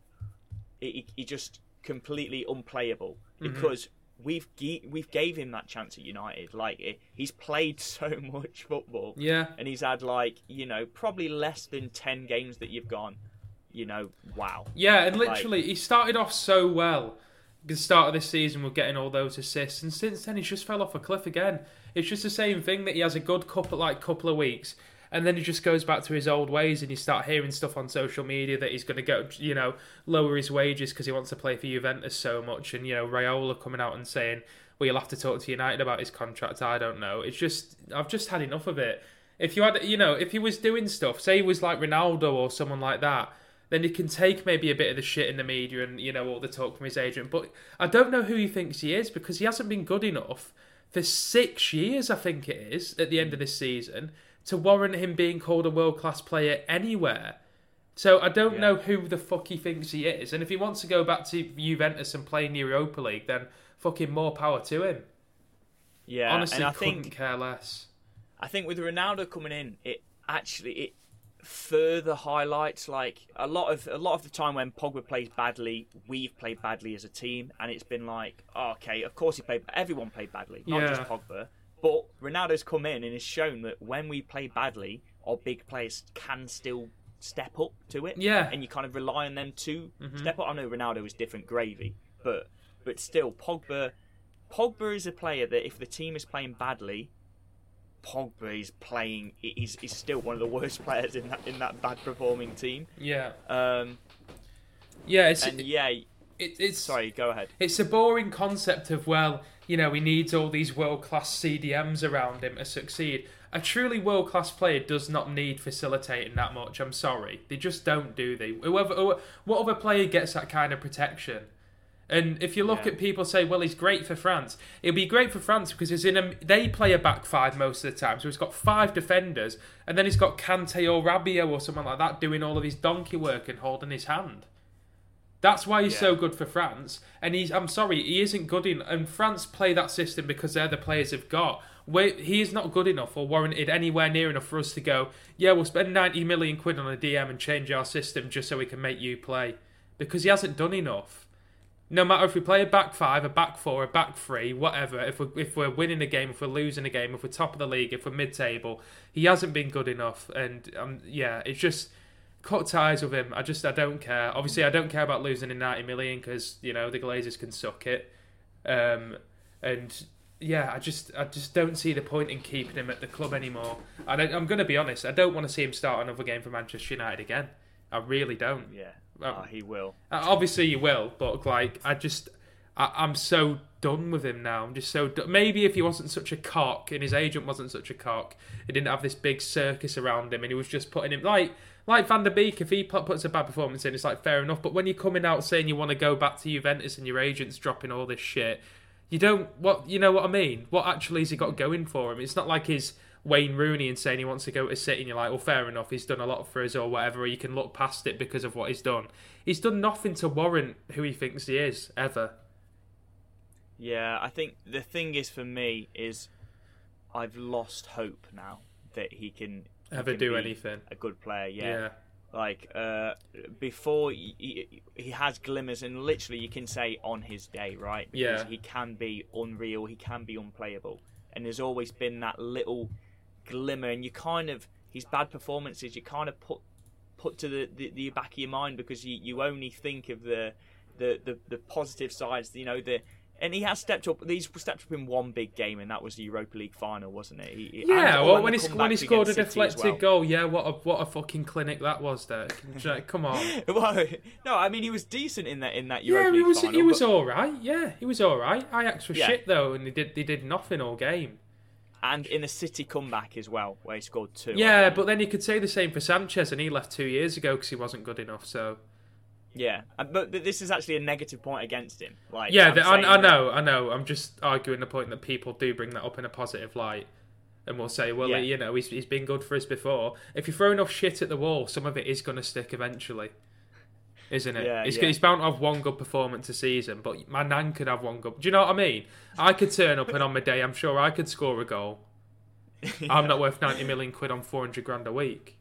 he, he just completely unplayable mm-hmm. because we've we've gave him that chance at United. Like he's played so much football, yeah, and he's had like you know probably less than ten games that you've gone. You know, wow. Yeah, and literally like, he started off so well. The start of this season, we're getting all those assists, and since then he's just fell off a cliff again. It's just the same thing that he has a good couple like couple of weeks, and then he just goes back to his old ways and you start hearing stuff on social media that he's going to go you know lower his wages because he wants to play for Juventus so much and you know Raiola coming out and saying well you'll have to talk to United about his contract. I don't know. It's just I've just had enough of it. If you had you know if he was doing stuff say he was like Ronaldo or someone like that then he can take maybe a bit of the shit in the media and you know all the talk from his agent but I don't know who he thinks he is because he hasn't been good enough for six years I think it is at the end of this season to warrant him being called a world class player anywhere. So I don't yeah. know who the fuck he thinks he is. And if he wants to go back to Juventus and play in the Europa League, then fucking more power to him. Yeah, honestly, and I couldn't think, care less. I think with Ronaldo coming in, it actually it further highlights like a lot of a lot of the time when Pogba plays badly, we've played badly as a team, and it's been like, oh, okay, of course he played. Everyone played badly, not yeah. just Pogba. But Ronaldo's come in and has shown that when we play badly, our big players can still step up to it. Yeah. And you kind of rely on them to mm-hmm. step up. I know Ronaldo is different gravy, but but still, Pogba Pogba is a player that if the team is playing badly, Pogba is playing. He's, he's still one of the worst players in that in that bad performing team. Yeah. Um. Yeah. It's, and yeah. It, it's sorry. Go ahead. It's a boring concept of well, you know, he needs all these world class CDMs around him to succeed. A truly world class player does not need facilitating that much. I'm sorry, they just don't do they. Whoever, what other player gets that kind of protection? And if you look yeah. at people say, well, he's great for France. It'll be great for France because he's in a, they play a back five most of the time. So he's got five defenders, and then he's got Kante or Rabiot or someone like that doing all of his donkey work and holding his hand. That's why he's yeah. so good for France. And he's I'm sorry, he isn't good in and France play that system because they're the players they've got. Where he is not good enough or warranted anywhere near enough for us to go, yeah, we'll spend 90 million quid on a DM and change our system just so we can make you play. Because he hasn't done enough. No matter if we play a back five, a back four, a back three, whatever, if we're, if we're winning a game, if we're losing a game, if we're top of the league, if we're mid table, he hasn't been good enough. And um, yeah, it's just cut ties with him. I just I don't care. Obviously, I don't care about losing in ninety million because you know the Glazers can suck it. Um, and yeah, I just I just don't see the point in keeping him at the club anymore. And I, am going to be honest, I don't want to see him start another game for Manchester United again. I really don't. Yeah, Oh, oh, he will. Uh, obviously, he will, but like I just I, am so done with him now. I'm just so done. maybe if he wasn't such a cock and his agent wasn't such a cock, he didn't have this big circus around him, and he was just putting him like like Van de Beek, if he puts a bad performance in, it's like fair enough. But when you're coming out saying you want to go back to Juventus and your agent's dropping all this shit, you don't what you know what I mean? What actually has he got going for him? It's not like his Wayne Rooney and saying he wants to go to City, and you're like, well, fair enough, he's done a lot for us or whatever, or you can look past it because of what he's done. He's done nothing to warrant who he thinks he is, ever. Yeah, I think the thing is for me is I've lost hope now that he can he Ever can do anything. A good player, yeah. Yeah. Like uh, before, he, he, he has glimmers, and literally you can say on his day, right? Because Yeah. he can be unreal, he can be unplayable, and there's always been that little glimmer, and you kind of his bad performances, you kind of put put to the, the, the back of your mind because you, you only think of the, the the the positive sides, you know the. And he has stepped up. He's stepped up in one big game, and that was the Europa League final, wasn't it? He, he- Yeah, well, when he when he scored a City deflected well. goal, yeah, what a what a fucking clinic that was there. Come on. well, no, I mean he was decent in that in that Europa Yeah, he was final. he was but- all right. Yeah, he was all right. Ajax was Yeah. shit though, and they did they did nothing all game. And in a City comeback as well, where he scored two. Yeah, but then you could say the same for Sanchez, and he left two years ago because he wasn't good enough. So yeah, but this is actually a negative point against him. Like, yeah, the, I, I know, I know. I'm just arguing the point that people do bring that up in a positive light, and we'll say, well, Yeah. you know, he's he's been good for us before. If you throw enough shit at the wall, some of it is going to stick eventually. Isn't it? Yeah, he's, yeah. he's bound to have one good performance a season, but my nan could have one good. Do you know what I mean? I could turn up and on my day, I'm sure I could score a goal. I'm not worth 90 million quid on 400 grand a week.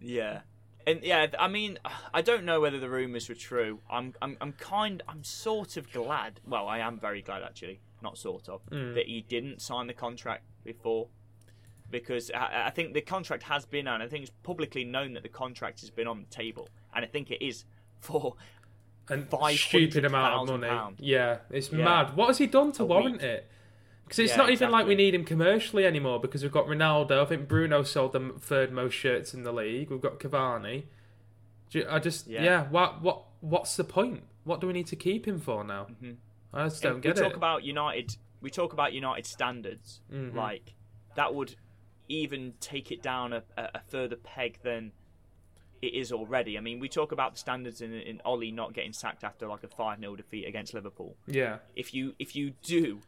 Yeah, and yeah, I mean, I don't know whether the rumours were true. I'm, I'm, I'm kind, I'm sort of glad. Well, I am very glad actually, not sort of, Mm. that he didn't sign the contract before, because I, I think the contract has been on. I think it's publicly known that the contract has been on the table, and I think it is for and 500,000 stupid amount of money. pound. Yeah, it's Yeah. mad. What has he done to A warrant week. it? Because it's Yeah, not even like we need him commercially anymore. Because we've got Ronaldo. I think Bruno sold the third most shirts in the league. We've got Cavani. Do you- I just yeah. Yeah. what what what's the point? What do we need to keep him for now? Mhm. I just don't we get talk it. about United. We talk about United standards. Mhm. Like that would even take it down a, a further peg than it is already. I mean, we talk about the standards in, in Ole not getting sacked after like a five 0 defeat against Liverpool. yeah, If you if you do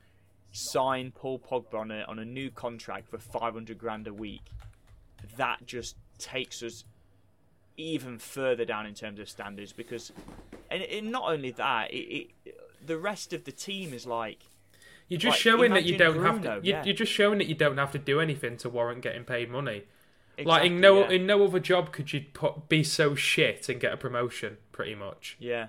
sign Paul Pogba on a on a new contract for five hundred grand a week, that just takes us even further down in terms of standards because, and, and not only that, it, it the rest of the team is like you're just Like, showing that you don't have to. You, yeah. You're just showing that you don't have to do anything to warrant getting paid money. Exactly, like in no yeah. in no other job could you put, be so shit and get a promotion. Pretty much, yeah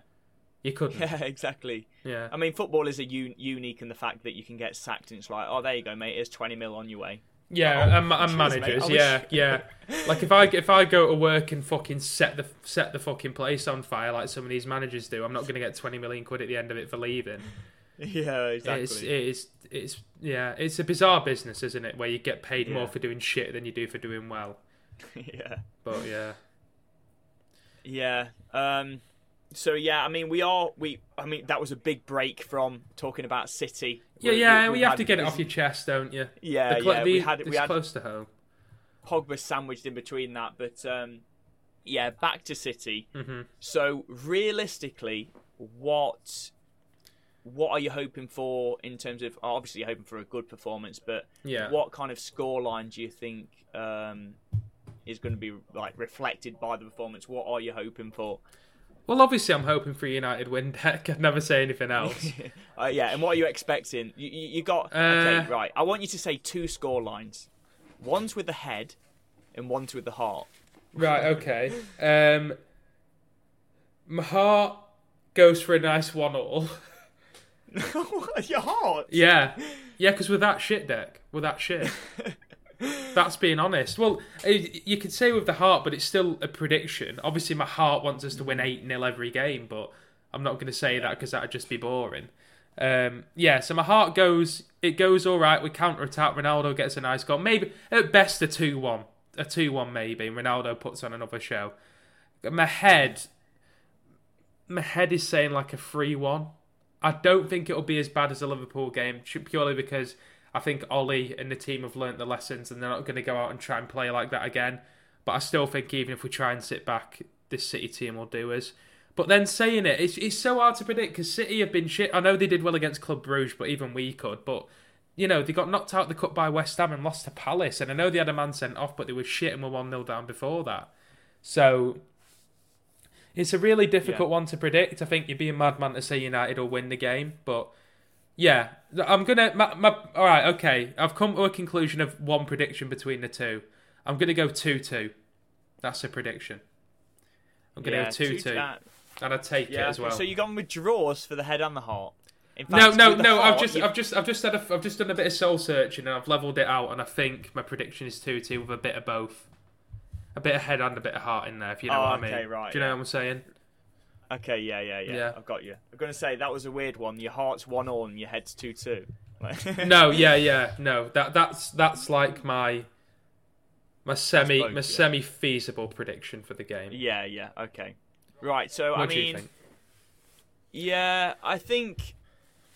you couldn't. yeah exactly. yeah. I mean, football is a un- unique in the fact that you can get sacked and it's like, oh, there you go, mate. Here's twenty mil on your way. Yeah, Oh, and, and mate. managers. Yeah, wish- yeah. Like if I if I go to work and fucking set the set the fucking place on fire like some of these managers do, I'm not going to get twenty million quid at the end of it for leaving. yeah, exactly. It's it's it's yeah, it's a bizarre business, isn't it? Where you get paid Yeah. more for doing shit than you do for doing well. yeah. But yeah, Yeah. Um, so yeah, I mean, we are we. I mean, that was a big break from talking about City. yeah, We- yeah. we- We, we have had to get it off your chest, don't you? Yeah, cl- yeah. the- we had we had close to home. Pogba sandwiched in between that, but um, yeah, back to City. hmm So realistically, what what are you hoping for in terms of obviously you're hoping for a good performance, but Yeah. what kind of scoreline do you think um, is going to be like reflected by the performance? What are you hoping for? Well, obviously, I'm hoping for United win. Deck. I'd never say anything else. uh, yeah, and what are you expecting? You, you, you got Uh, okay, right. I want you to say two score lines. One's with the head, and one's with the heart. Right, okay. Um, my heart goes for a nice one all. Your heart. Yeah, yeah, because with that shit deck, with that shit, that's being honest. Well, you could say with the heart, but it's still a prediction. Obviously, my heart wants us to win eight 0 every game, but I'm not going to say that because that'd just be boring. Um, yeah, so my heart goes. It goes all right. We counter attack. Ronaldo gets a nice goal. Maybe at best a two one, a two one maybe. And Ronaldo puts on another show. My head, my head is saying like a three one. I don't think it'll be as bad as the Liverpool game, purely because I think Ole and the team have learnt the lessons and they're not going to go out and try and play like that again. But I still think even if we try and sit back, this City team will do us. But then saying it, it's, it's so hard to predict because City have been shit. I know they did well against Club Brugge, but even we could. But you know, they got knocked out the cup by West Ham and lost to Palace. And I know they had a man sent off, but they were shit and were 1 0 down before that. So it's a really difficult Yeah. one to predict. I think you'd be a madman to say United will win the game. But yeah, I'm going to. My, my, all right, okay. I've come to a conclusion of one prediction between the two. I'm going to go 2 2. That's a prediction. I'm going to yeah, go 2 2. uh, And I'd take yeah. it as well. So you gone with draws for the head and the heart. No, fact, no, the no. I've just, you- I've just, I've just had, a, I've just done a bit of soul searching and I've leveled it out, and I think my prediction is two two with a bit of both, a bit of head and a bit of heart in there. If you know Oh, what I mean. okay, right, Do you know yeah. what I'm saying? Okay, yeah, yeah, yeah, Yeah. I've got you. I'm gonna say that was a weird one. Your heart's one all and your head's two two. No, yeah, yeah, no. That that's that's like my my semi both, my yeah. semi feasible prediction for the game. Yeah, yeah, okay. Right, so What I do you mean, think? yeah, I think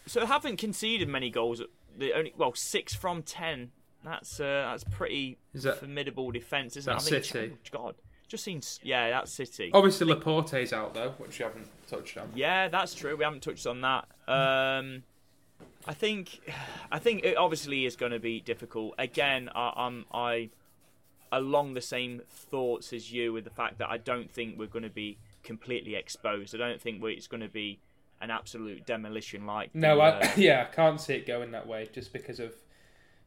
so. Haven't conceded many goals. The only well, six from ten. That's uh, that's pretty Is that formidable defense, isn't That's it? I think, City? oh, God, just seems yeah, that's City. obviously Laporte's out though, which you haven't touched on. Yeah, that's true. We haven't touched on that. Um, I think, I think it obviously is going to be difficult. Again, I, I'm I along the same thoughts as you with the fact that I don't think we're going to be completely exposed. I don't think it's going to be an absolute demolition like. No, the, I, uh, yeah, I can't see it going that way just because of.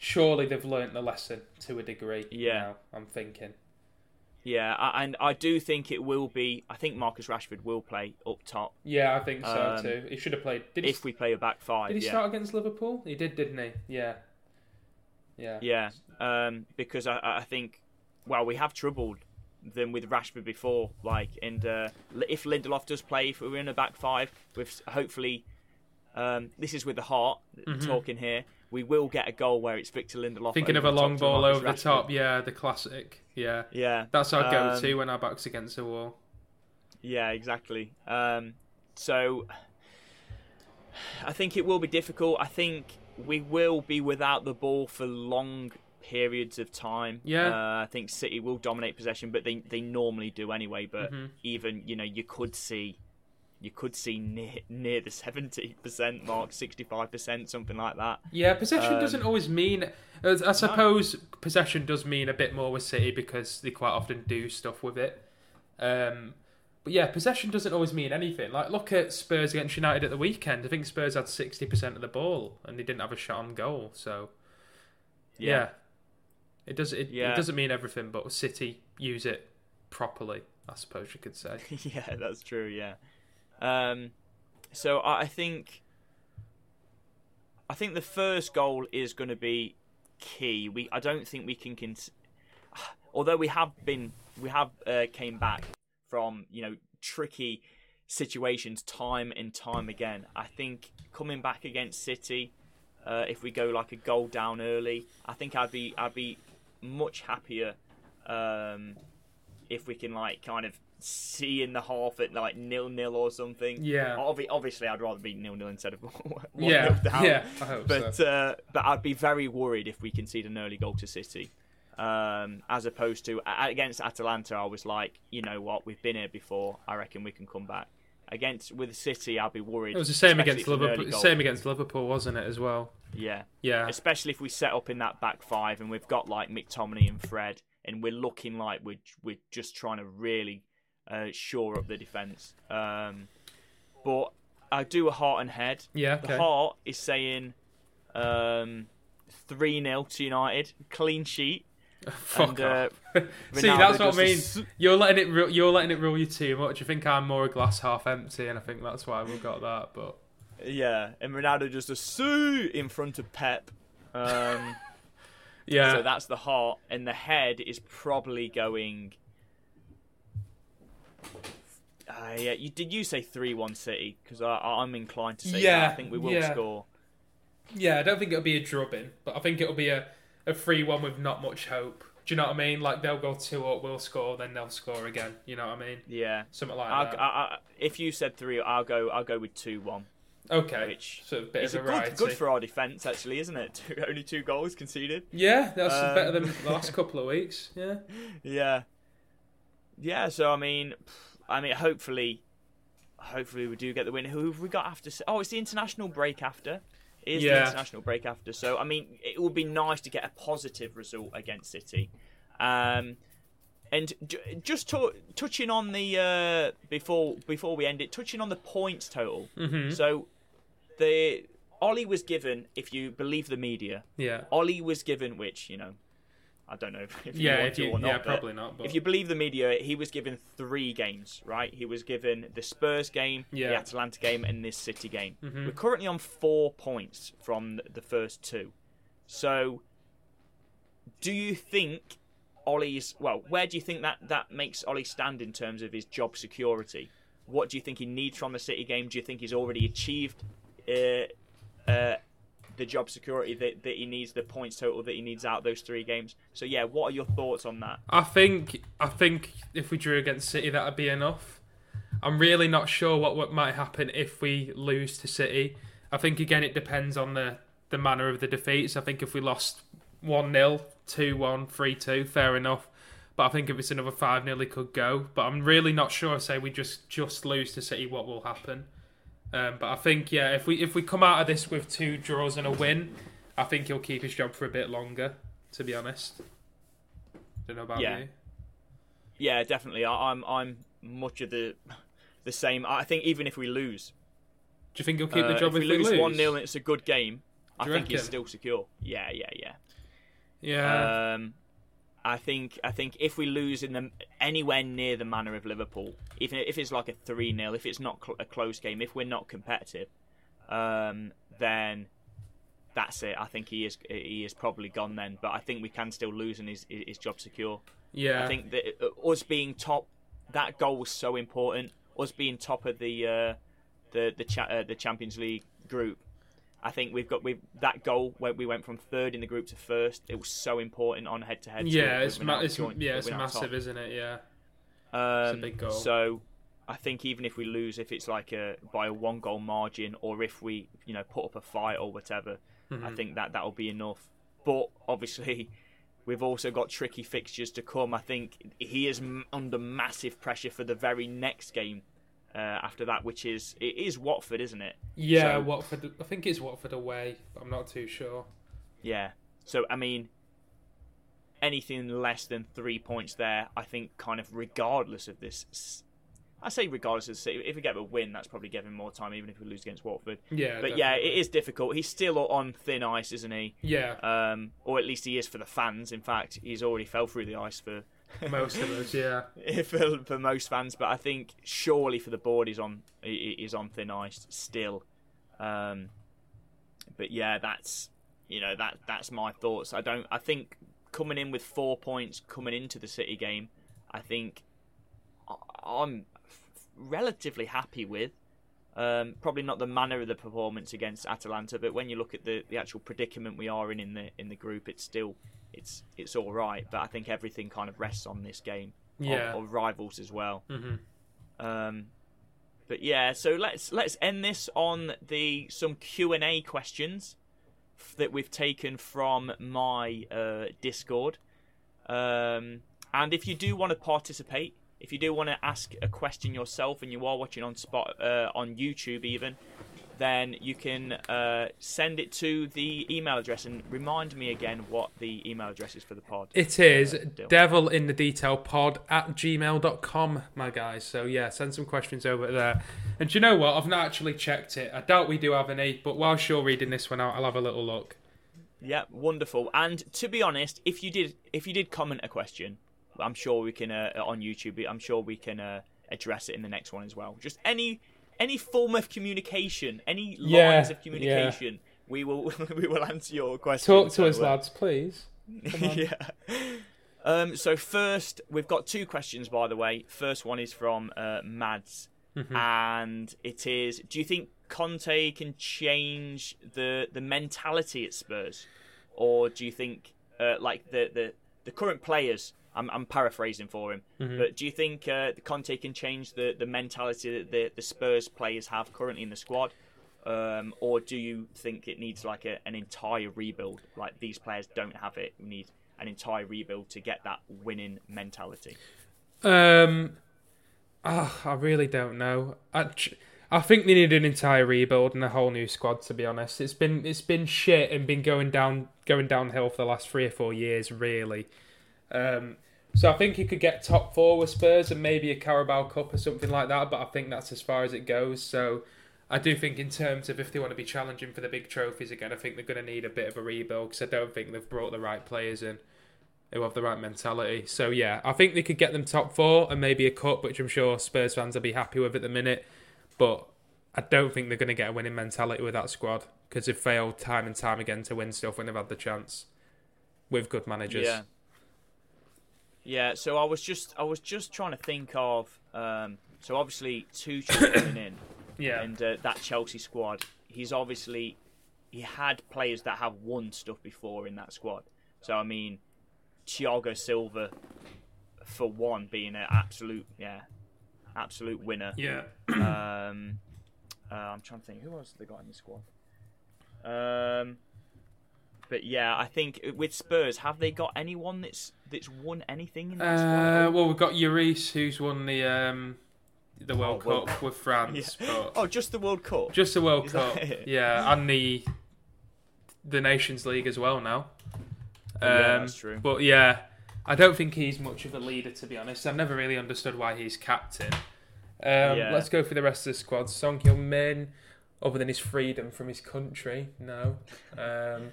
Surely they've learnt the lesson to a degree. Yeah. now, I'm thinking. yeah, I, and I do think it will be. I think Marcus Rashford will play up top Yeah, I think so Um, too. He should have played. Did he, if we play a back five. did he yeah. start against Liverpool? He did, didn't he? Yeah. Yeah. Yeah, um, because I, I think, well, we have troubled them with Rashford before, like, and uh, if Lindelof does play, if we're in a back five, with hopefully, um, this is with the heart talking here, we will get a goal where it's Victor Lindelof. Thinking of a long ball over the top. Yeah, the classic. Yeah. Yeah, That's our um, go-to when our back's against the wall. Yeah, exactly. Um, so I think it will be difficult. I think we will be without the ball for long periods of time. Yeah. Uh, I think City will dominate possession, but they they normally do anyway. But Mm-hmm. even you know you could see. You could see near near the seventy percent mark, sixty five percent, something like that. Yeah, possession Um, doesn't always mean. I suppose possession does mean a bit more with City because they quite often do stuff with it. Um, but yeah, possession doesn't always mean anything. Like look at Spurs against United at the weekend. I think Spurs had sixty percent of the ball and they didn't have a shot on goal. So yeah, it does. It, Yeah. it doesn't mean everything, but City use it properly. I suppose you could say. yeah, that's true. Yeah. Um, so I think, I think the first goal is going to be key. We I don't think we can. Cons- although we have been, we have uh, came back from you know tricky situations time and time again. I think coming back against City, uh, if we go like a goal down early, I think I'd be I'd be much happier um, if we can like kind of see in the half at like nil nil or something. Yeah. Obvi- obviously, I'd rather be nil nil instead of one yeah, nil down. yeah. I hope But so. uh, but I'd be very worried if we concede an early goal to City, um, as opposed to against Atalanta. I was like, you know what, we've been here before. I reckon we can come back. Against with City, I'd be worried. It was the same against if it's an early Liverpool. Same against Liverpool, wasn't it? As well. Yeah, Yeah. especially if we set up in that back five and we've got like McTominay and Fred, and we're looking like we're we're just trying to really uh, shore up the defense. Um, but I do a heart and head. Yeah. The heart is saying um, three 0 to United, clean sheet. Fuck and, uh. See, that's what I mean. You're letting it. Ru- you're letting it rule you too much. You think I'm more a glass half empty, and I think that's why we've got that. But Yeah, and Ronaldo just a sue in front of Pep. Um, yeah, So that's the heart, and the head is probably going. Uh, yeah, you did you say three one City? Because I'm inclined to say Yeah, that. I think we will yeah. score. yeah. I don't think it'll be a drubbing, but I think it'll be a a free one with not much hope. Do you know what I mean? Like they'll go two up, we'll score, then they'll score again. You know what I mean? Yeah. Something like I'll, that. I, I, if you said three, I'll go. I'll go with two one. okay, which so a bit It's of variety. good, good for our defence, actually, isn't it? Only two goals conceded. yeah, that's Um, better than the last couple of weeks. Yeah, Yeah. Yeah. So I mean, I mean, hopefully, hopefully we do get the win. Who have we got after? Oh, it's the international break after. It is Yeah. the international break after. So I mean, it would be nice to get a positive result against City. Um, and j- just to- touching on the uh, before before we end it, touching on the points total. Mhm. So the Ole was given, if you believe the media, Yeah. Ole was given, which you know, I don't know if you Yeah, want if to or not. yeah, probably not. But If you believe the media, he was given three games, right? He was given the Spurs game, the Yeah. Atalanta game, and this City game. Mhm. We're currently on four points from the first two. So, do you think Ole's well? Where do you think that that makes Ole stand in terms of his job security? What do you think he needs from the City game? Do you think he's already achieved uh, uh, the job security that, that he needs, the points total that he needs out of those three games? So yeah, what are your thoughts on that? I think I think if we drew against City, that'd be enough. I'm really not sure what, what might happen if we lose to City. I think again it depends on the, the manner of the defeats. I think if we lost 1 0, 2 1, 3 2, fair enough. But I think if it's another 5 0, it could go. But I'm really not sure, say we just, just lose to City, what will happen. Um, but I think, yeah, if we if we come out of this with two draws and a win, I think he'll keep his job for a bit longer, to be honest. Don't know about Yeah. you. Yeah, definitely. I, I'm I'm much of the the same. I think even if we lose, Do you think he'll keep the uh, job if we lose one 0 and it's a good game, I think he's still secure. Yeah, yeah, yeah. Yeah. Um, I think I think if we lose in the anywhere near the manner of Liverpool, even if it's like a three 0 if it's not cl- a close game, if we're not competitive, um, then that's it. I think he is he is probably gone then. But I think we can still lose and his his job secure. yeah. I think that uh, us being top, that goal was so important. Us being top of the uh, the the cha- uh, the Champions League group. I think we've got we that goal where we went from third in the group to first. It was so important on head to head. yeah, it's, ma- it's yeah, it's massive, isn't it? Yeah. Um, a big goal. So I think even if we lose, if it's like a by a one goal margin, or if we you know put up a fight or whatever, I Mhm. think that that'll be enough. But obviously, we've also got tricky fixtures to come. I think he is m- under massive pressure for the very next game uh, after that, which is it is Watford, isn't it? Yeah, So- Watford. I think it's Watford away, but I'm not too sure. Yeah. So I mean, anything less than three points there, I think, kind of regardless of this. I say regardless of City. If we get a win, that's probably giving more time, even if we lose against Watford. Yeah, But yeah, it is difficult. He's still on thin ice, isn't he? Yeah, Um, or at least he is for the fans. In fact, he's already fell through the ice for most of us. Yeah, for, for most fans. But I think surely for the board, he's on he's on thin ice still. Um, but yeah, that's you know that that's my thoughts. I don't. I think coming in with four points coming into the City game, I think I'm relatively happy with. Um, probably not the manner of the performance against Atalanta, but when you look at the, the actual predicament we are in in the in the group, it's still it's it's all right. But I think everything kind of rests on this game yeah. of, of rivals as well. hmm Um, but yeah, so let's let's end this on the some Q and A questions f- that we've taken from my uh, Discord. Um, and if you do want to participate, if you do want to ask a question yourself, and you are watching on spot uh, on YouTube even, then you can uh, send it to the email address and remind me again what the email address is for the pod. It is Uh, devil in the detail pod at gmail.com, my guys. So yeah, send some questions over there. And do you know what? I've not actually checked it. I doubt we do have any, but whilst you're reading this one out, I'll have a little look. Yeah, wonderful. And to be honest, if you did if you did comment a question, I'm sure we can uh, on YouTube. I'm sure we can uh, address it in the next one as well. Just any any form of communication, any Yeah, lines of communication, we will we will answer your question. Talk to us, uh, lads, please. Yeah. Um, so first, we've got two questions, by the way. First one is from uh, Mads, Mhm. and it is: Do you think Conte can change the the mentality at Spurs, or do you think uh, like the, the the current players? I'm, I'm paraphrasing for him, Mhm. but do you think uh, Conte can change the, the mentality that the, the Spurs players have currently in the squad? Um, or do you think it needs like a, an entire rebuild? Like these players don't have it. We need an entire rebuild to get that winning mentality. Um, ah, I really don't know. I, I think they need an entire rebuild and a whole new squad. To be honest, it's been it's been shit and been going down going downhill for the last three or four years, really. Um, so I think he could get top four with Spurs and maybe a Carabao Cup or something like that. But I think that's as far as it goes. So I do think in terms of if they want to be challenging for the big trophies again, I think they're going to need a bit of a rebuild because I don't think they've brought the right players in who have the right mentality. So yeah, I think they could get them top four and maybe a cup, which I'm sure Spurs fans will be happy with at the minute. But I don't think they're going to get a winning mentality with that squad because they've failed time and time again to win stuff when they've had the chance with good managers. Yeah. Yeah, so I was just I was just trying to think of um, so obviously two coming in, Yeah. and uh, that Chelsea squad. He's obviously he had players that have won stuff before in that squad. So I mean, Thiago Silva, for one, being an absolute yeah, absolute winner. yeah. Um, uh, I'm trying to think who else they got in the squad. Um, but yeah, I think with Spurs, have they got anyone that's that's won anything in that Uh, well, we've got Lloris, who's won the um, the World Oh, World Cup with France, Yeah. but Oh, just the World Cup. just the World Is Cup, yeah, and the the Nations League as well now. Oh, yeah, Um, that's true. But yeah, I don't think he's much of a leader, to be honest. I've never really understood why he's captain. Um, Yeah. Let's go through the rest of the squad. Son Heung-min, other than his freedom from his country, no. Um,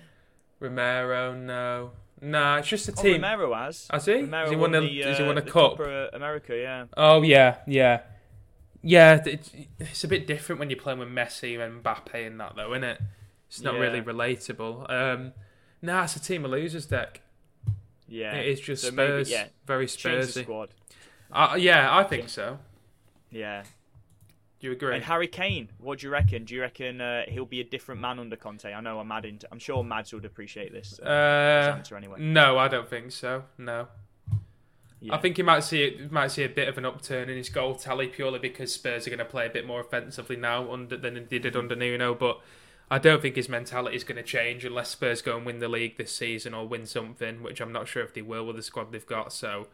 Romero, no. Nah, it's just a Oh, team. Romero has. Has he? Romero has he won won, a, the, he uh, won a cup? Copa America, yeah. Oh yeah, yeah, yeah. It's, it's a bit different when you're playing with Messi and Mbappe and that, though, isn't it? It's not Yeah. really relatable. Um, nah, it's a team of losers Dex. Yeah. It is just So maybe, Spurs, yeah, very Spursy. squad. Uh, yeah, I think so. Yeah. Do you agree? And Harry Kane, what do you reckon? Do you reckon uh, he'll be a different man under Conte? I know I'm mad into, I'm sure Mads would appreciate this, uh, Uh, answer anyway. no, I don't think so. No, Yeah. I think he might see it. Might see a bit of an upturn in his goal tally purely because Spurs are going to play a bit more offensively now under than they did under Nuno. But I don't think his mentality is going to change unless Spurs go and win the league this season or win something, which I'm not sure if they will with the squad they've got. So.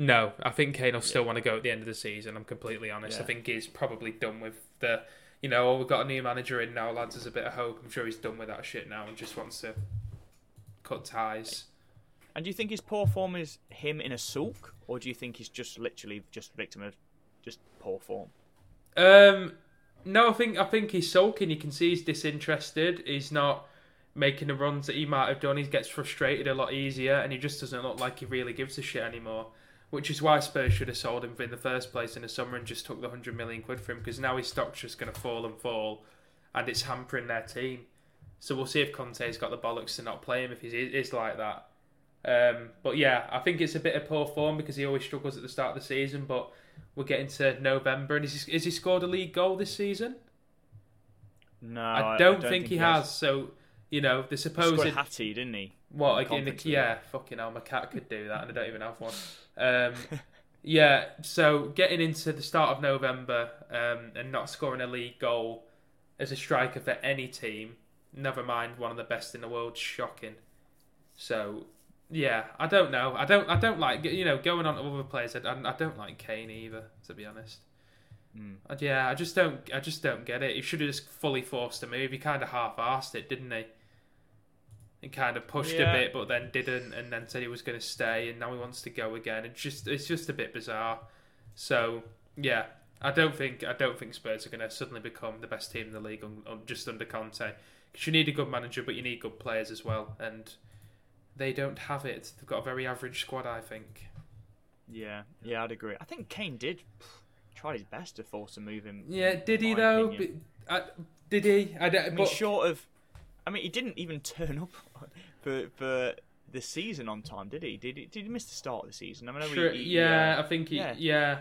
No, I think Kane will still want to go at the end of the season. I'm completely honest. I think he's probably done with the, you know, oh, we've got a new manager in now, lads. There's a bit of hope. I'm sure he's done with that shit now and just wants to cut ties. And do you think his poor form is him in a sulk, or do you think he's just literally just victim of just poor form? Um, no, I think I think he's sulking. You can see he's disinterested. He's not making the runs that he might have done. He gets frustrated a lot easier, and he just doesn't look like he really gives a shit anymore. Which is why Spurs should have sold him in the first place in the summer and just took the hundred million quid for him because now his stock's just going to fall and fall, and it's hampering their team. So we'll see if Conte's got the bollocks to not play him if he is like that. Um, but yeah, I think it's a bit of poor form because he always struggles at the start of the season. But we're getting to November, and is he, is he scored a league goal this season? No, I, don't think, he has. So you know the He supposed scored Hattie, didn't he? what in the again? The, yeah, fucking hell, my cat could do that, and I don't even have one. Um, yeah, so getting into the start of November um, and not scoring a league goal as a striker for any team, never mind one of the best in the world, shocking. So yeah, I don't know. I don't. I don't like you know going on to other players. I, I don't like Kane either, to be honest. Mm. Yeah, I just don't. I just don't get it. He should have just fully forced a move. He kind of half-arsed it, didn't he? He kind of pushed Yeah. a bit, but then didn't, and then said he was going to stay, and now he wants to go again. It's just, it's just a bit bizarre. So yeah, I don't think, I don't think Spurs are going to suddenly become the best team in the league on, on just under Conte. Because you need a good manager, but you need good players as well, and they don't have it. They've got a very average squad, I think. Yeah, yeah, I'd agree. I think Kane did try his best to force a move in. Yeah, did he though? But, uh, did he? I, I mean, but- short of, I mean, he didn't even turn up for for the season on time, did he? Did he? Did he miss the start of the season? I mean, I know he, he, yeah, uh, I think he, yeah. yeah.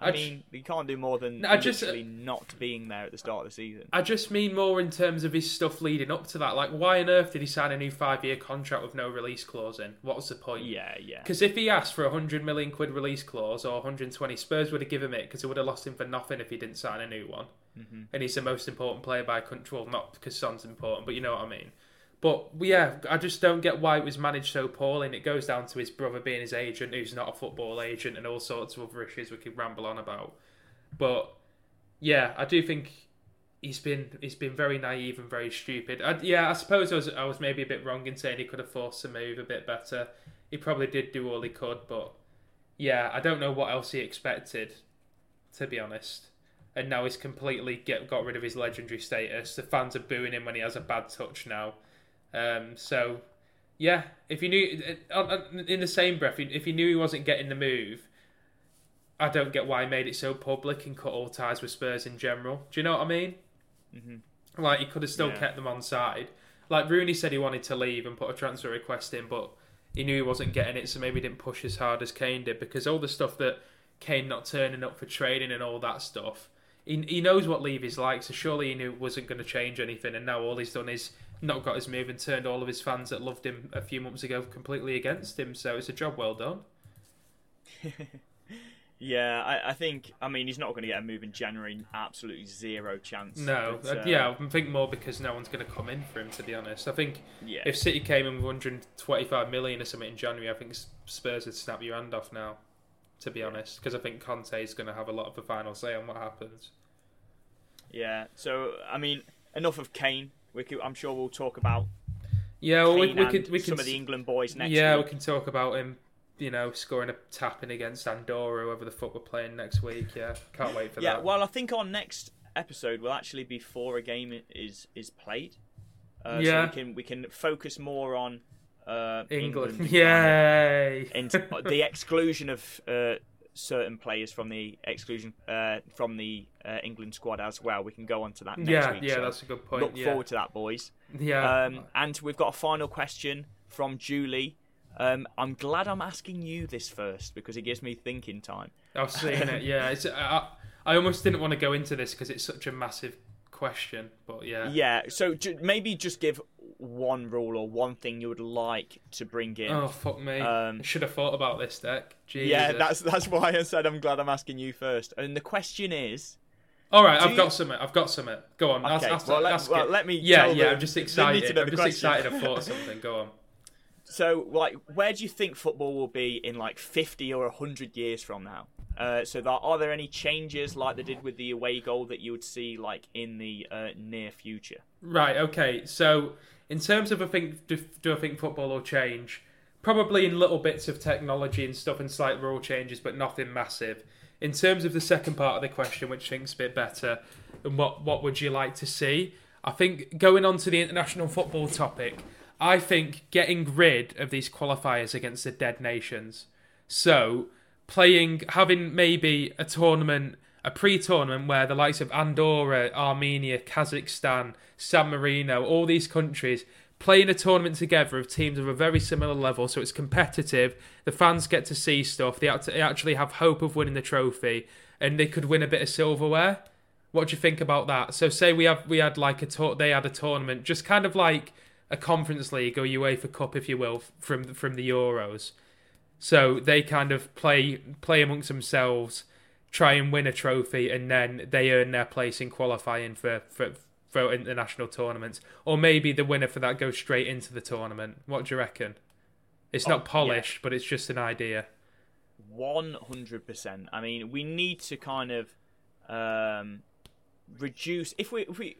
I, I mean, he can't do more than I just- uh, literally not being there at the start of the season. I just mean more in terms of his stuff leading up to that. Like, why on earth did he sign a new five-year contract with no release clause in? What was the point? Yeah, yeah, Because if he asked for a hundred million quid release clause or 120, Spurs would have given him it because they would have lost him for nothing if he didn't sign a new one. hmm And he's the most important player by country. Well, not because Son's important, but you know what I mean. But yeah, I just don't get why it was managed so poorly, and it goes down to his brother being his agent, who's not a football agent, and all sorts of other issues we could ramble on about. But yeah, I do think he's been he's been very naive and very stupid. I, yeah, I suppose I was I was maybe a bit wrong in saying he could have forced the move a bit better. He probably did do all he could, but yeah, I don't know what else he expected, to be honest. And now he's completely get got rid of his legendary status. The fans are booing him when he has a bad touch now. Um, so yeah, if you knew in the same breath, if he knew he wasn't getting the move, I don't get why he made it so public and cut all ties with Spurs in general. Do you know what I mean? Mm-hmm. Like he could have still yeah. kept them on side. Like Rooney said he wanted to leave and put a transfer request in, but he knew he wasn't getting it, so maybe he didn't push as hard as Kane did because all the stuff that Kane not turning up for training and all that stuff. He, he knows what Levy's like, so surely he knew it wasn't going to change anything. And now all he's done is not got his move and turned all of his fans that loved him a few months ago completely against him. So it's a job well done. Yeah, I, I, think. I mean, he's not going to get a move in January. Absolutely zero chance. No, but, uh, yeah, I think more because no one's going to come in for him. To be honest, I think yeah. if City came in with 125 million or something in January, I think Spurs would snap your hand off now. To be honest, because I think Conte is going to have a lot of the final say on what happens. Yeah. So I mean, enough of Kane. We could, I'm sure we'll talk about. Yeah, well, we, we could we some can, of the England boys next. Yeah, week. we can talk about him you know, scoring a tapping against Andorra, whoever the fuck we're playing next week. Yeah, can't wait for yeah, that. Yeah, well, I think our next episode will actually be before a game is is played. Uh, yeah, so we can we can focus more on uh, England. England Yay! And the exclusion of uh, certain players from the exclusion uh, from the uh, England squad as well. We can go on to that next yeah, week. Yeah, so that's a good point. Look yeah. forward to that, boys. Yeah. Um, and we've got a final question from Julie. Um, I'm glad I'm asking you this first because it gives me thinking time. I've seen it. Yeah, it's, I, I almost didn't want to go into this because it's such a massive question, but yeah. Yeah. So maybe just give one rule or one thing you would like to bring in. Oh fuck me! Um, I should have thought about this Dex. Jesus. Yeah, that's that's why I said I'm glad I'm asking you first. And the question is. All right, I've you... got something. I've got something. Go on. Okay, ask, well, let, well, let, me. Yeah, yeah. The, I'm just excited. I'm just question. excited. I thought of something. Go on. So, like, where do you think football will be in like 50 or 100 years from now? Uh, so, there, are there any changes like they did with the away goal that you would see like in the uh, near future? Right. Okay. So, in terms of I think, do, do I think football will change? Probably in little bits of technology and stuff and slight rule changes, but nothing massive. In terms of the second part of the question, which think's a bit better, and what what would you like to see? I think going on to the international football topic. I think getting rid of these qualifiers against the dead nations. So playing, having maybe a tournament, a pre-tournament where the likes of Andorra, Armenia, Kazakhstan, San Marino, all these countries playing a tournament together of teams of a very similar level, so it's competitive. The fans get to see stuff. They actually have hope of winning the trophy, and they could win a bit of silverware. What do you think about that? So, say we have we had like a they had a tournament, just kind of like a Conference League or UEFA Cup, if you will, from from the Euros. So they kind of play play amongst themselves, try and win a trophy, and then they earn their place in qualifying for for, for international tournaments. Or maybe the winner for that goes straight into the tournament. What do you reckon? It's not oh, polished, yeah. but it's just an idea. One hundred percent. I mean, we need to kind of um, reduce if we if we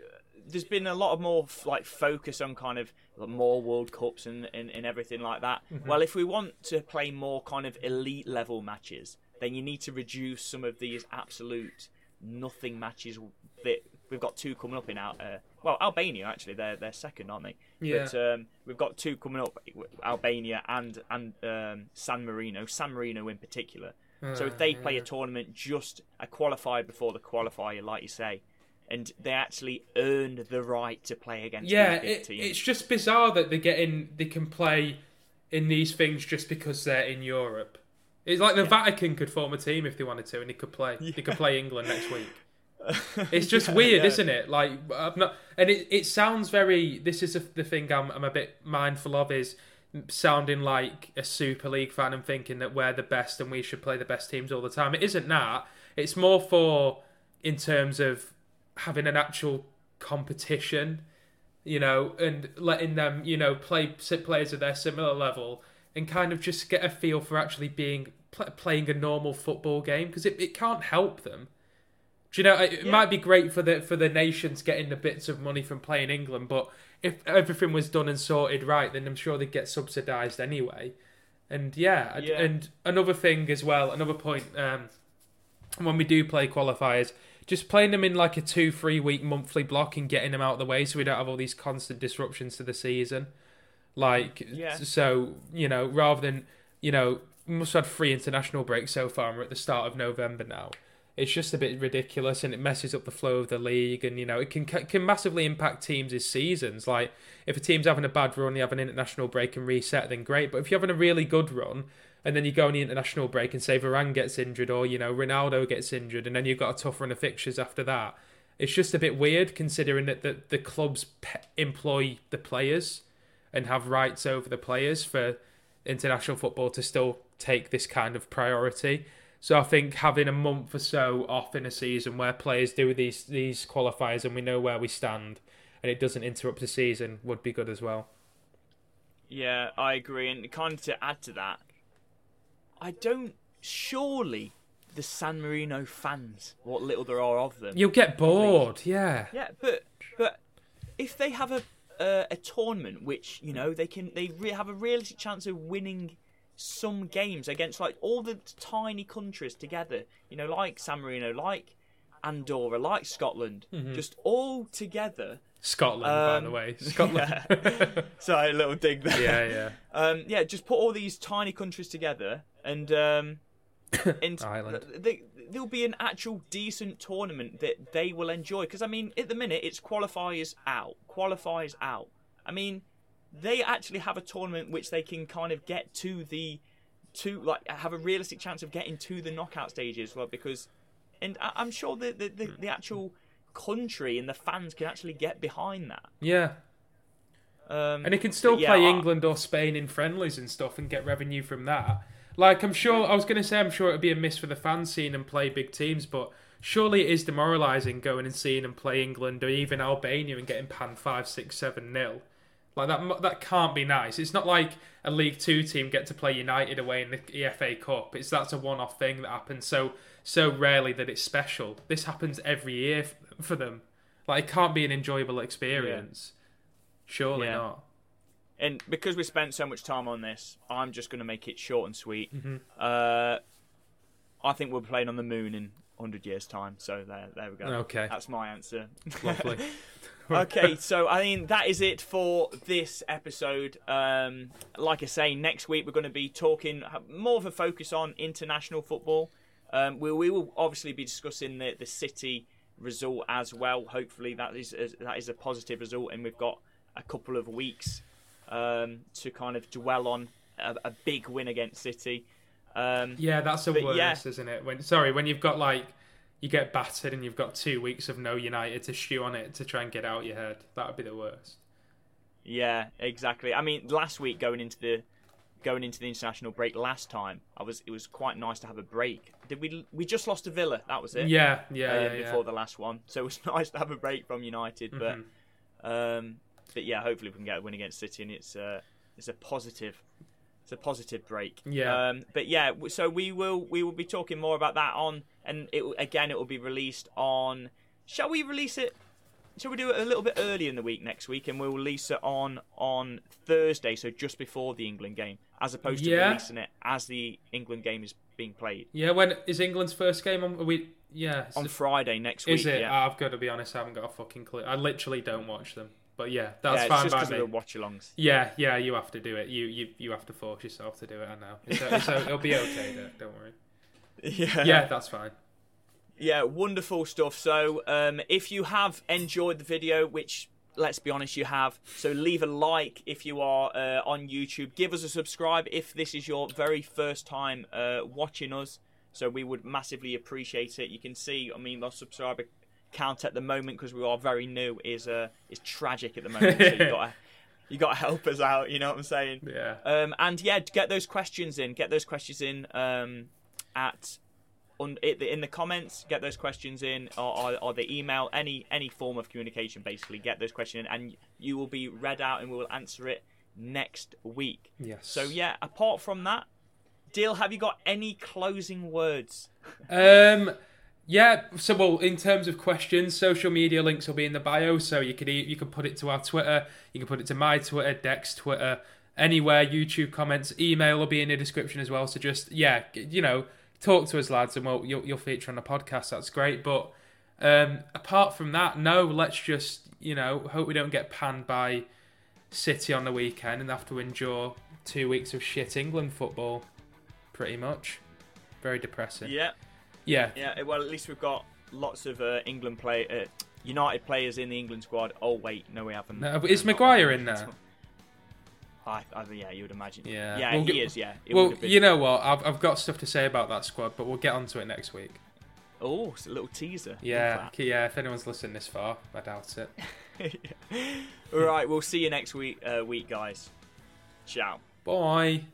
there's been a lot of more like focus on kind of more World Cups and, and, and everything like that. Mm-hmm. Well, if we want to play more kind of elite level matches, then you need to reduce some of these absolute nothing matches that we've got two coming up in out. Uh, well, Albania actually, they're they're second, aren't they? Yeah. But um, we've got two coming up, Albania and and um, San Marino, San Marino in particular. Uh, so if they play a tournament just a qualifier before the qualifier, like you say, and they actually earned the right to play against. Yeah, it, it's just bizarre that they get in. They can play in these things just because they're in Europe. It's like the yeah. Vatican could form a team if they wanted to, and they could play. Yeah. They could play England next week. It's just yeah, weird, isn't it? Like I've not, and it, it sounds very. This is a, the thing I'm, I'm a bit mindful of is sounding like a Super League fan and thinking that we're the best and we should play the best teams all the time. It isn't that. It's more for in terms of having an actual competition, you know, and letting them, you know, play sit players at their similar level and kind of just get a feel for actually being playing a normal football game because it, it can't help them. Do you know it Yeah. might be great for the for the nations getting the bits of money from playing England, but if everything was done and sorted right, then I'm sure they'd get subsidised anyway. And yeah, and- Yeah. and another thing as well, another point. Um, when we do play qualifiers, just playing them in like a two, three week monthly block and getting them out of the way so we don't have all these constant disruptions to the season. Like, Yeah. so, you know, rather than, you know, we must have had three international breaks so far and we're at the start of November now. It's just a bit ridiculous and it messes up the flow of the league and, you know, it can can massively impact teams' seasons. Like, if a team's having a bad run, you have an international break and reset, then great. But if you're having a really good run, and then you go on the international break and say Varane gets injured or you know Ronaldo gets injured and then you've got a tough run of fixtures after that. It's just a bit weird considering that the, the clubs pe- employ the players and have rights over the players for international football to still take this kind of priority. So I think having a month or so off in a season where players do these these qualifiers and we know where we stand and it doesn't interrupt the season would be good as well. Yeah, I agree. And kind of to add to that, I don't. Surely the San Marino fans, what little there are of them. You'll get bored, yeah. Yeah, but but if they have a uh, a tournament which you know they can they re- have a realistic chance of winning some games against like all the tiny countries together, you know, like San Marino, like Andorra, like Scotland, just all together. Scotland, by Um, the way. Scotland. Sorry, a little dig there. yeah, yeah. Um, yeah, just put all these tiny countries together, and um, and Ireland. There'll be an actual decent tournament that they will enjoy. Because I mean, at the minute, it's qualifiers out, qualifiers out. I mean, they actually have a tournament which they can kind of get to the to like have a realistic chance of getting to the knockout stages. Well, because and I- I'm sure the the, the, the actual country and the fans can actually get behind that. Yeah. Um, And it can still yeah, play England or Spain in friendlies and stuff and get revenue from that. Like, I'm sure, I was going to say, I'm sure it would be a miss for the fan scene and play big teams, but surely it is demoralising going and seeing them play England or even Albania and getting panned 5, 6, 7 nil. Like, that that can't be nice. It's not like a League Two team get to play United away in the FA Cup. It's That's a one off thing that happens so so rarely that it's special. This happens every year for them. Like, it can't be an enjoyable experience. Surely Yeah. not. And because we spent so much time on this, I'm just going to make it short and sweet. Mm-hmm. Uh, I think we're playing on the moon in 100 years' time. So there, there we go. Okay. That's my answer. Lovely. okay, so I mean that is it for this episode. Um, like I say, next week we're going to be talking more of a focus on international football. Um, we, we will obviously be discussing the the City result as well. Hopefully that is that is a positive result, and we've got a couple of weeks um, to kind of dwell on a, a big win against City. Um, Yeah, that's the worst, yeah. isn't it? When sorry, when you've got like you get battered and you've got two weeks of no United to stew on it to try and get out your head. That would be the worst. Yeah, exactly. I mean, last week going into the going into the international break last time, I was it was quite nice to have a break. Did we we just lost to Villa? That was it. Yeah, yeah, uh, yeah, yeah. before the last one, so it was nice to have a break from United. But um, but yeah, hopefully we can get a win against City, and it's uh, it's a positive. It's a positive break. Yeah. Um, but yeah, so we will we will be talking more about that on, and it again it will be released on. Shall we release it? Shall we do it a little bit early in the week next week, and we'll release it on on Thursday, so just before the England game, as opposed to Yeah. releasing it as the England game is being played Yeah, when is England's first game on? We yeah, on Friday next week. is it? Yeah, I've got to be honest, I haven't got a fucking clue. I literally don't watch them, but yeah, that's yeah, it's fine just by me. the watch-alongs. Yeah, yeah, you have to do it. You you you have to force yourself to do it. I know. It's, it'll be okay. Don't, don't worry. Yeah, Yeah, that's fine. Yeah, wonderful stuff. So, um, if you have enjoyed the video, which let's be honest, you have, so leave a like if you are uh, on YouTube. Give us a subscribe if this is your very first time uh, watching us. So we would massively appreciate it. You can see, I mean, our subscriber count at the moment because we are very new is uh, is tragic at the moment. so you got you got to help us out. You know what I'm saying? Yeah. Um, and yeah, get those questions in. Get those questions in um, at on in the comments. Get those questions in, or, or, or the email. Any any form of communication, basically. Get those questions in, and you will be read out, and we will answer it next week. Yes. So yeah, apart from that, Deal, have you got any closing words? Um, Yeah, so well, in terms of questions, social media links will be in the bio, so you could you can put it to our Twitter, you can put it to my Twitter, Dex Twitter, anywhere. YouTube comments, email will be in the description as well. So just yeah, you know, talk to us, lads, and we'll you'll, you'll feature on the podcast. That's great. But um, apart from that, no, let's just you know hope we don't get panned by City on the weekend and have to endure two weeks of shit England football. Pretty much, very depressing. Yeah. Yeah, Yeah, well, at least we've got lots of uh, England play, uh, United players in the England squad. Oh wait, no, we haven't. No, is Maguire in there? I, I, yeah, you would imagine. Yeah. yeah, We'll he get- is. Yeah. It well, you know what? I've, I've got stuff to say about that squad, but we'll get onto it next week. Oh, it's a little teaser. Yeah, yeah. If anyone's listened this far, I doubt it. All right, we'll see you next week, uh, week, guys. Ciao. Bye.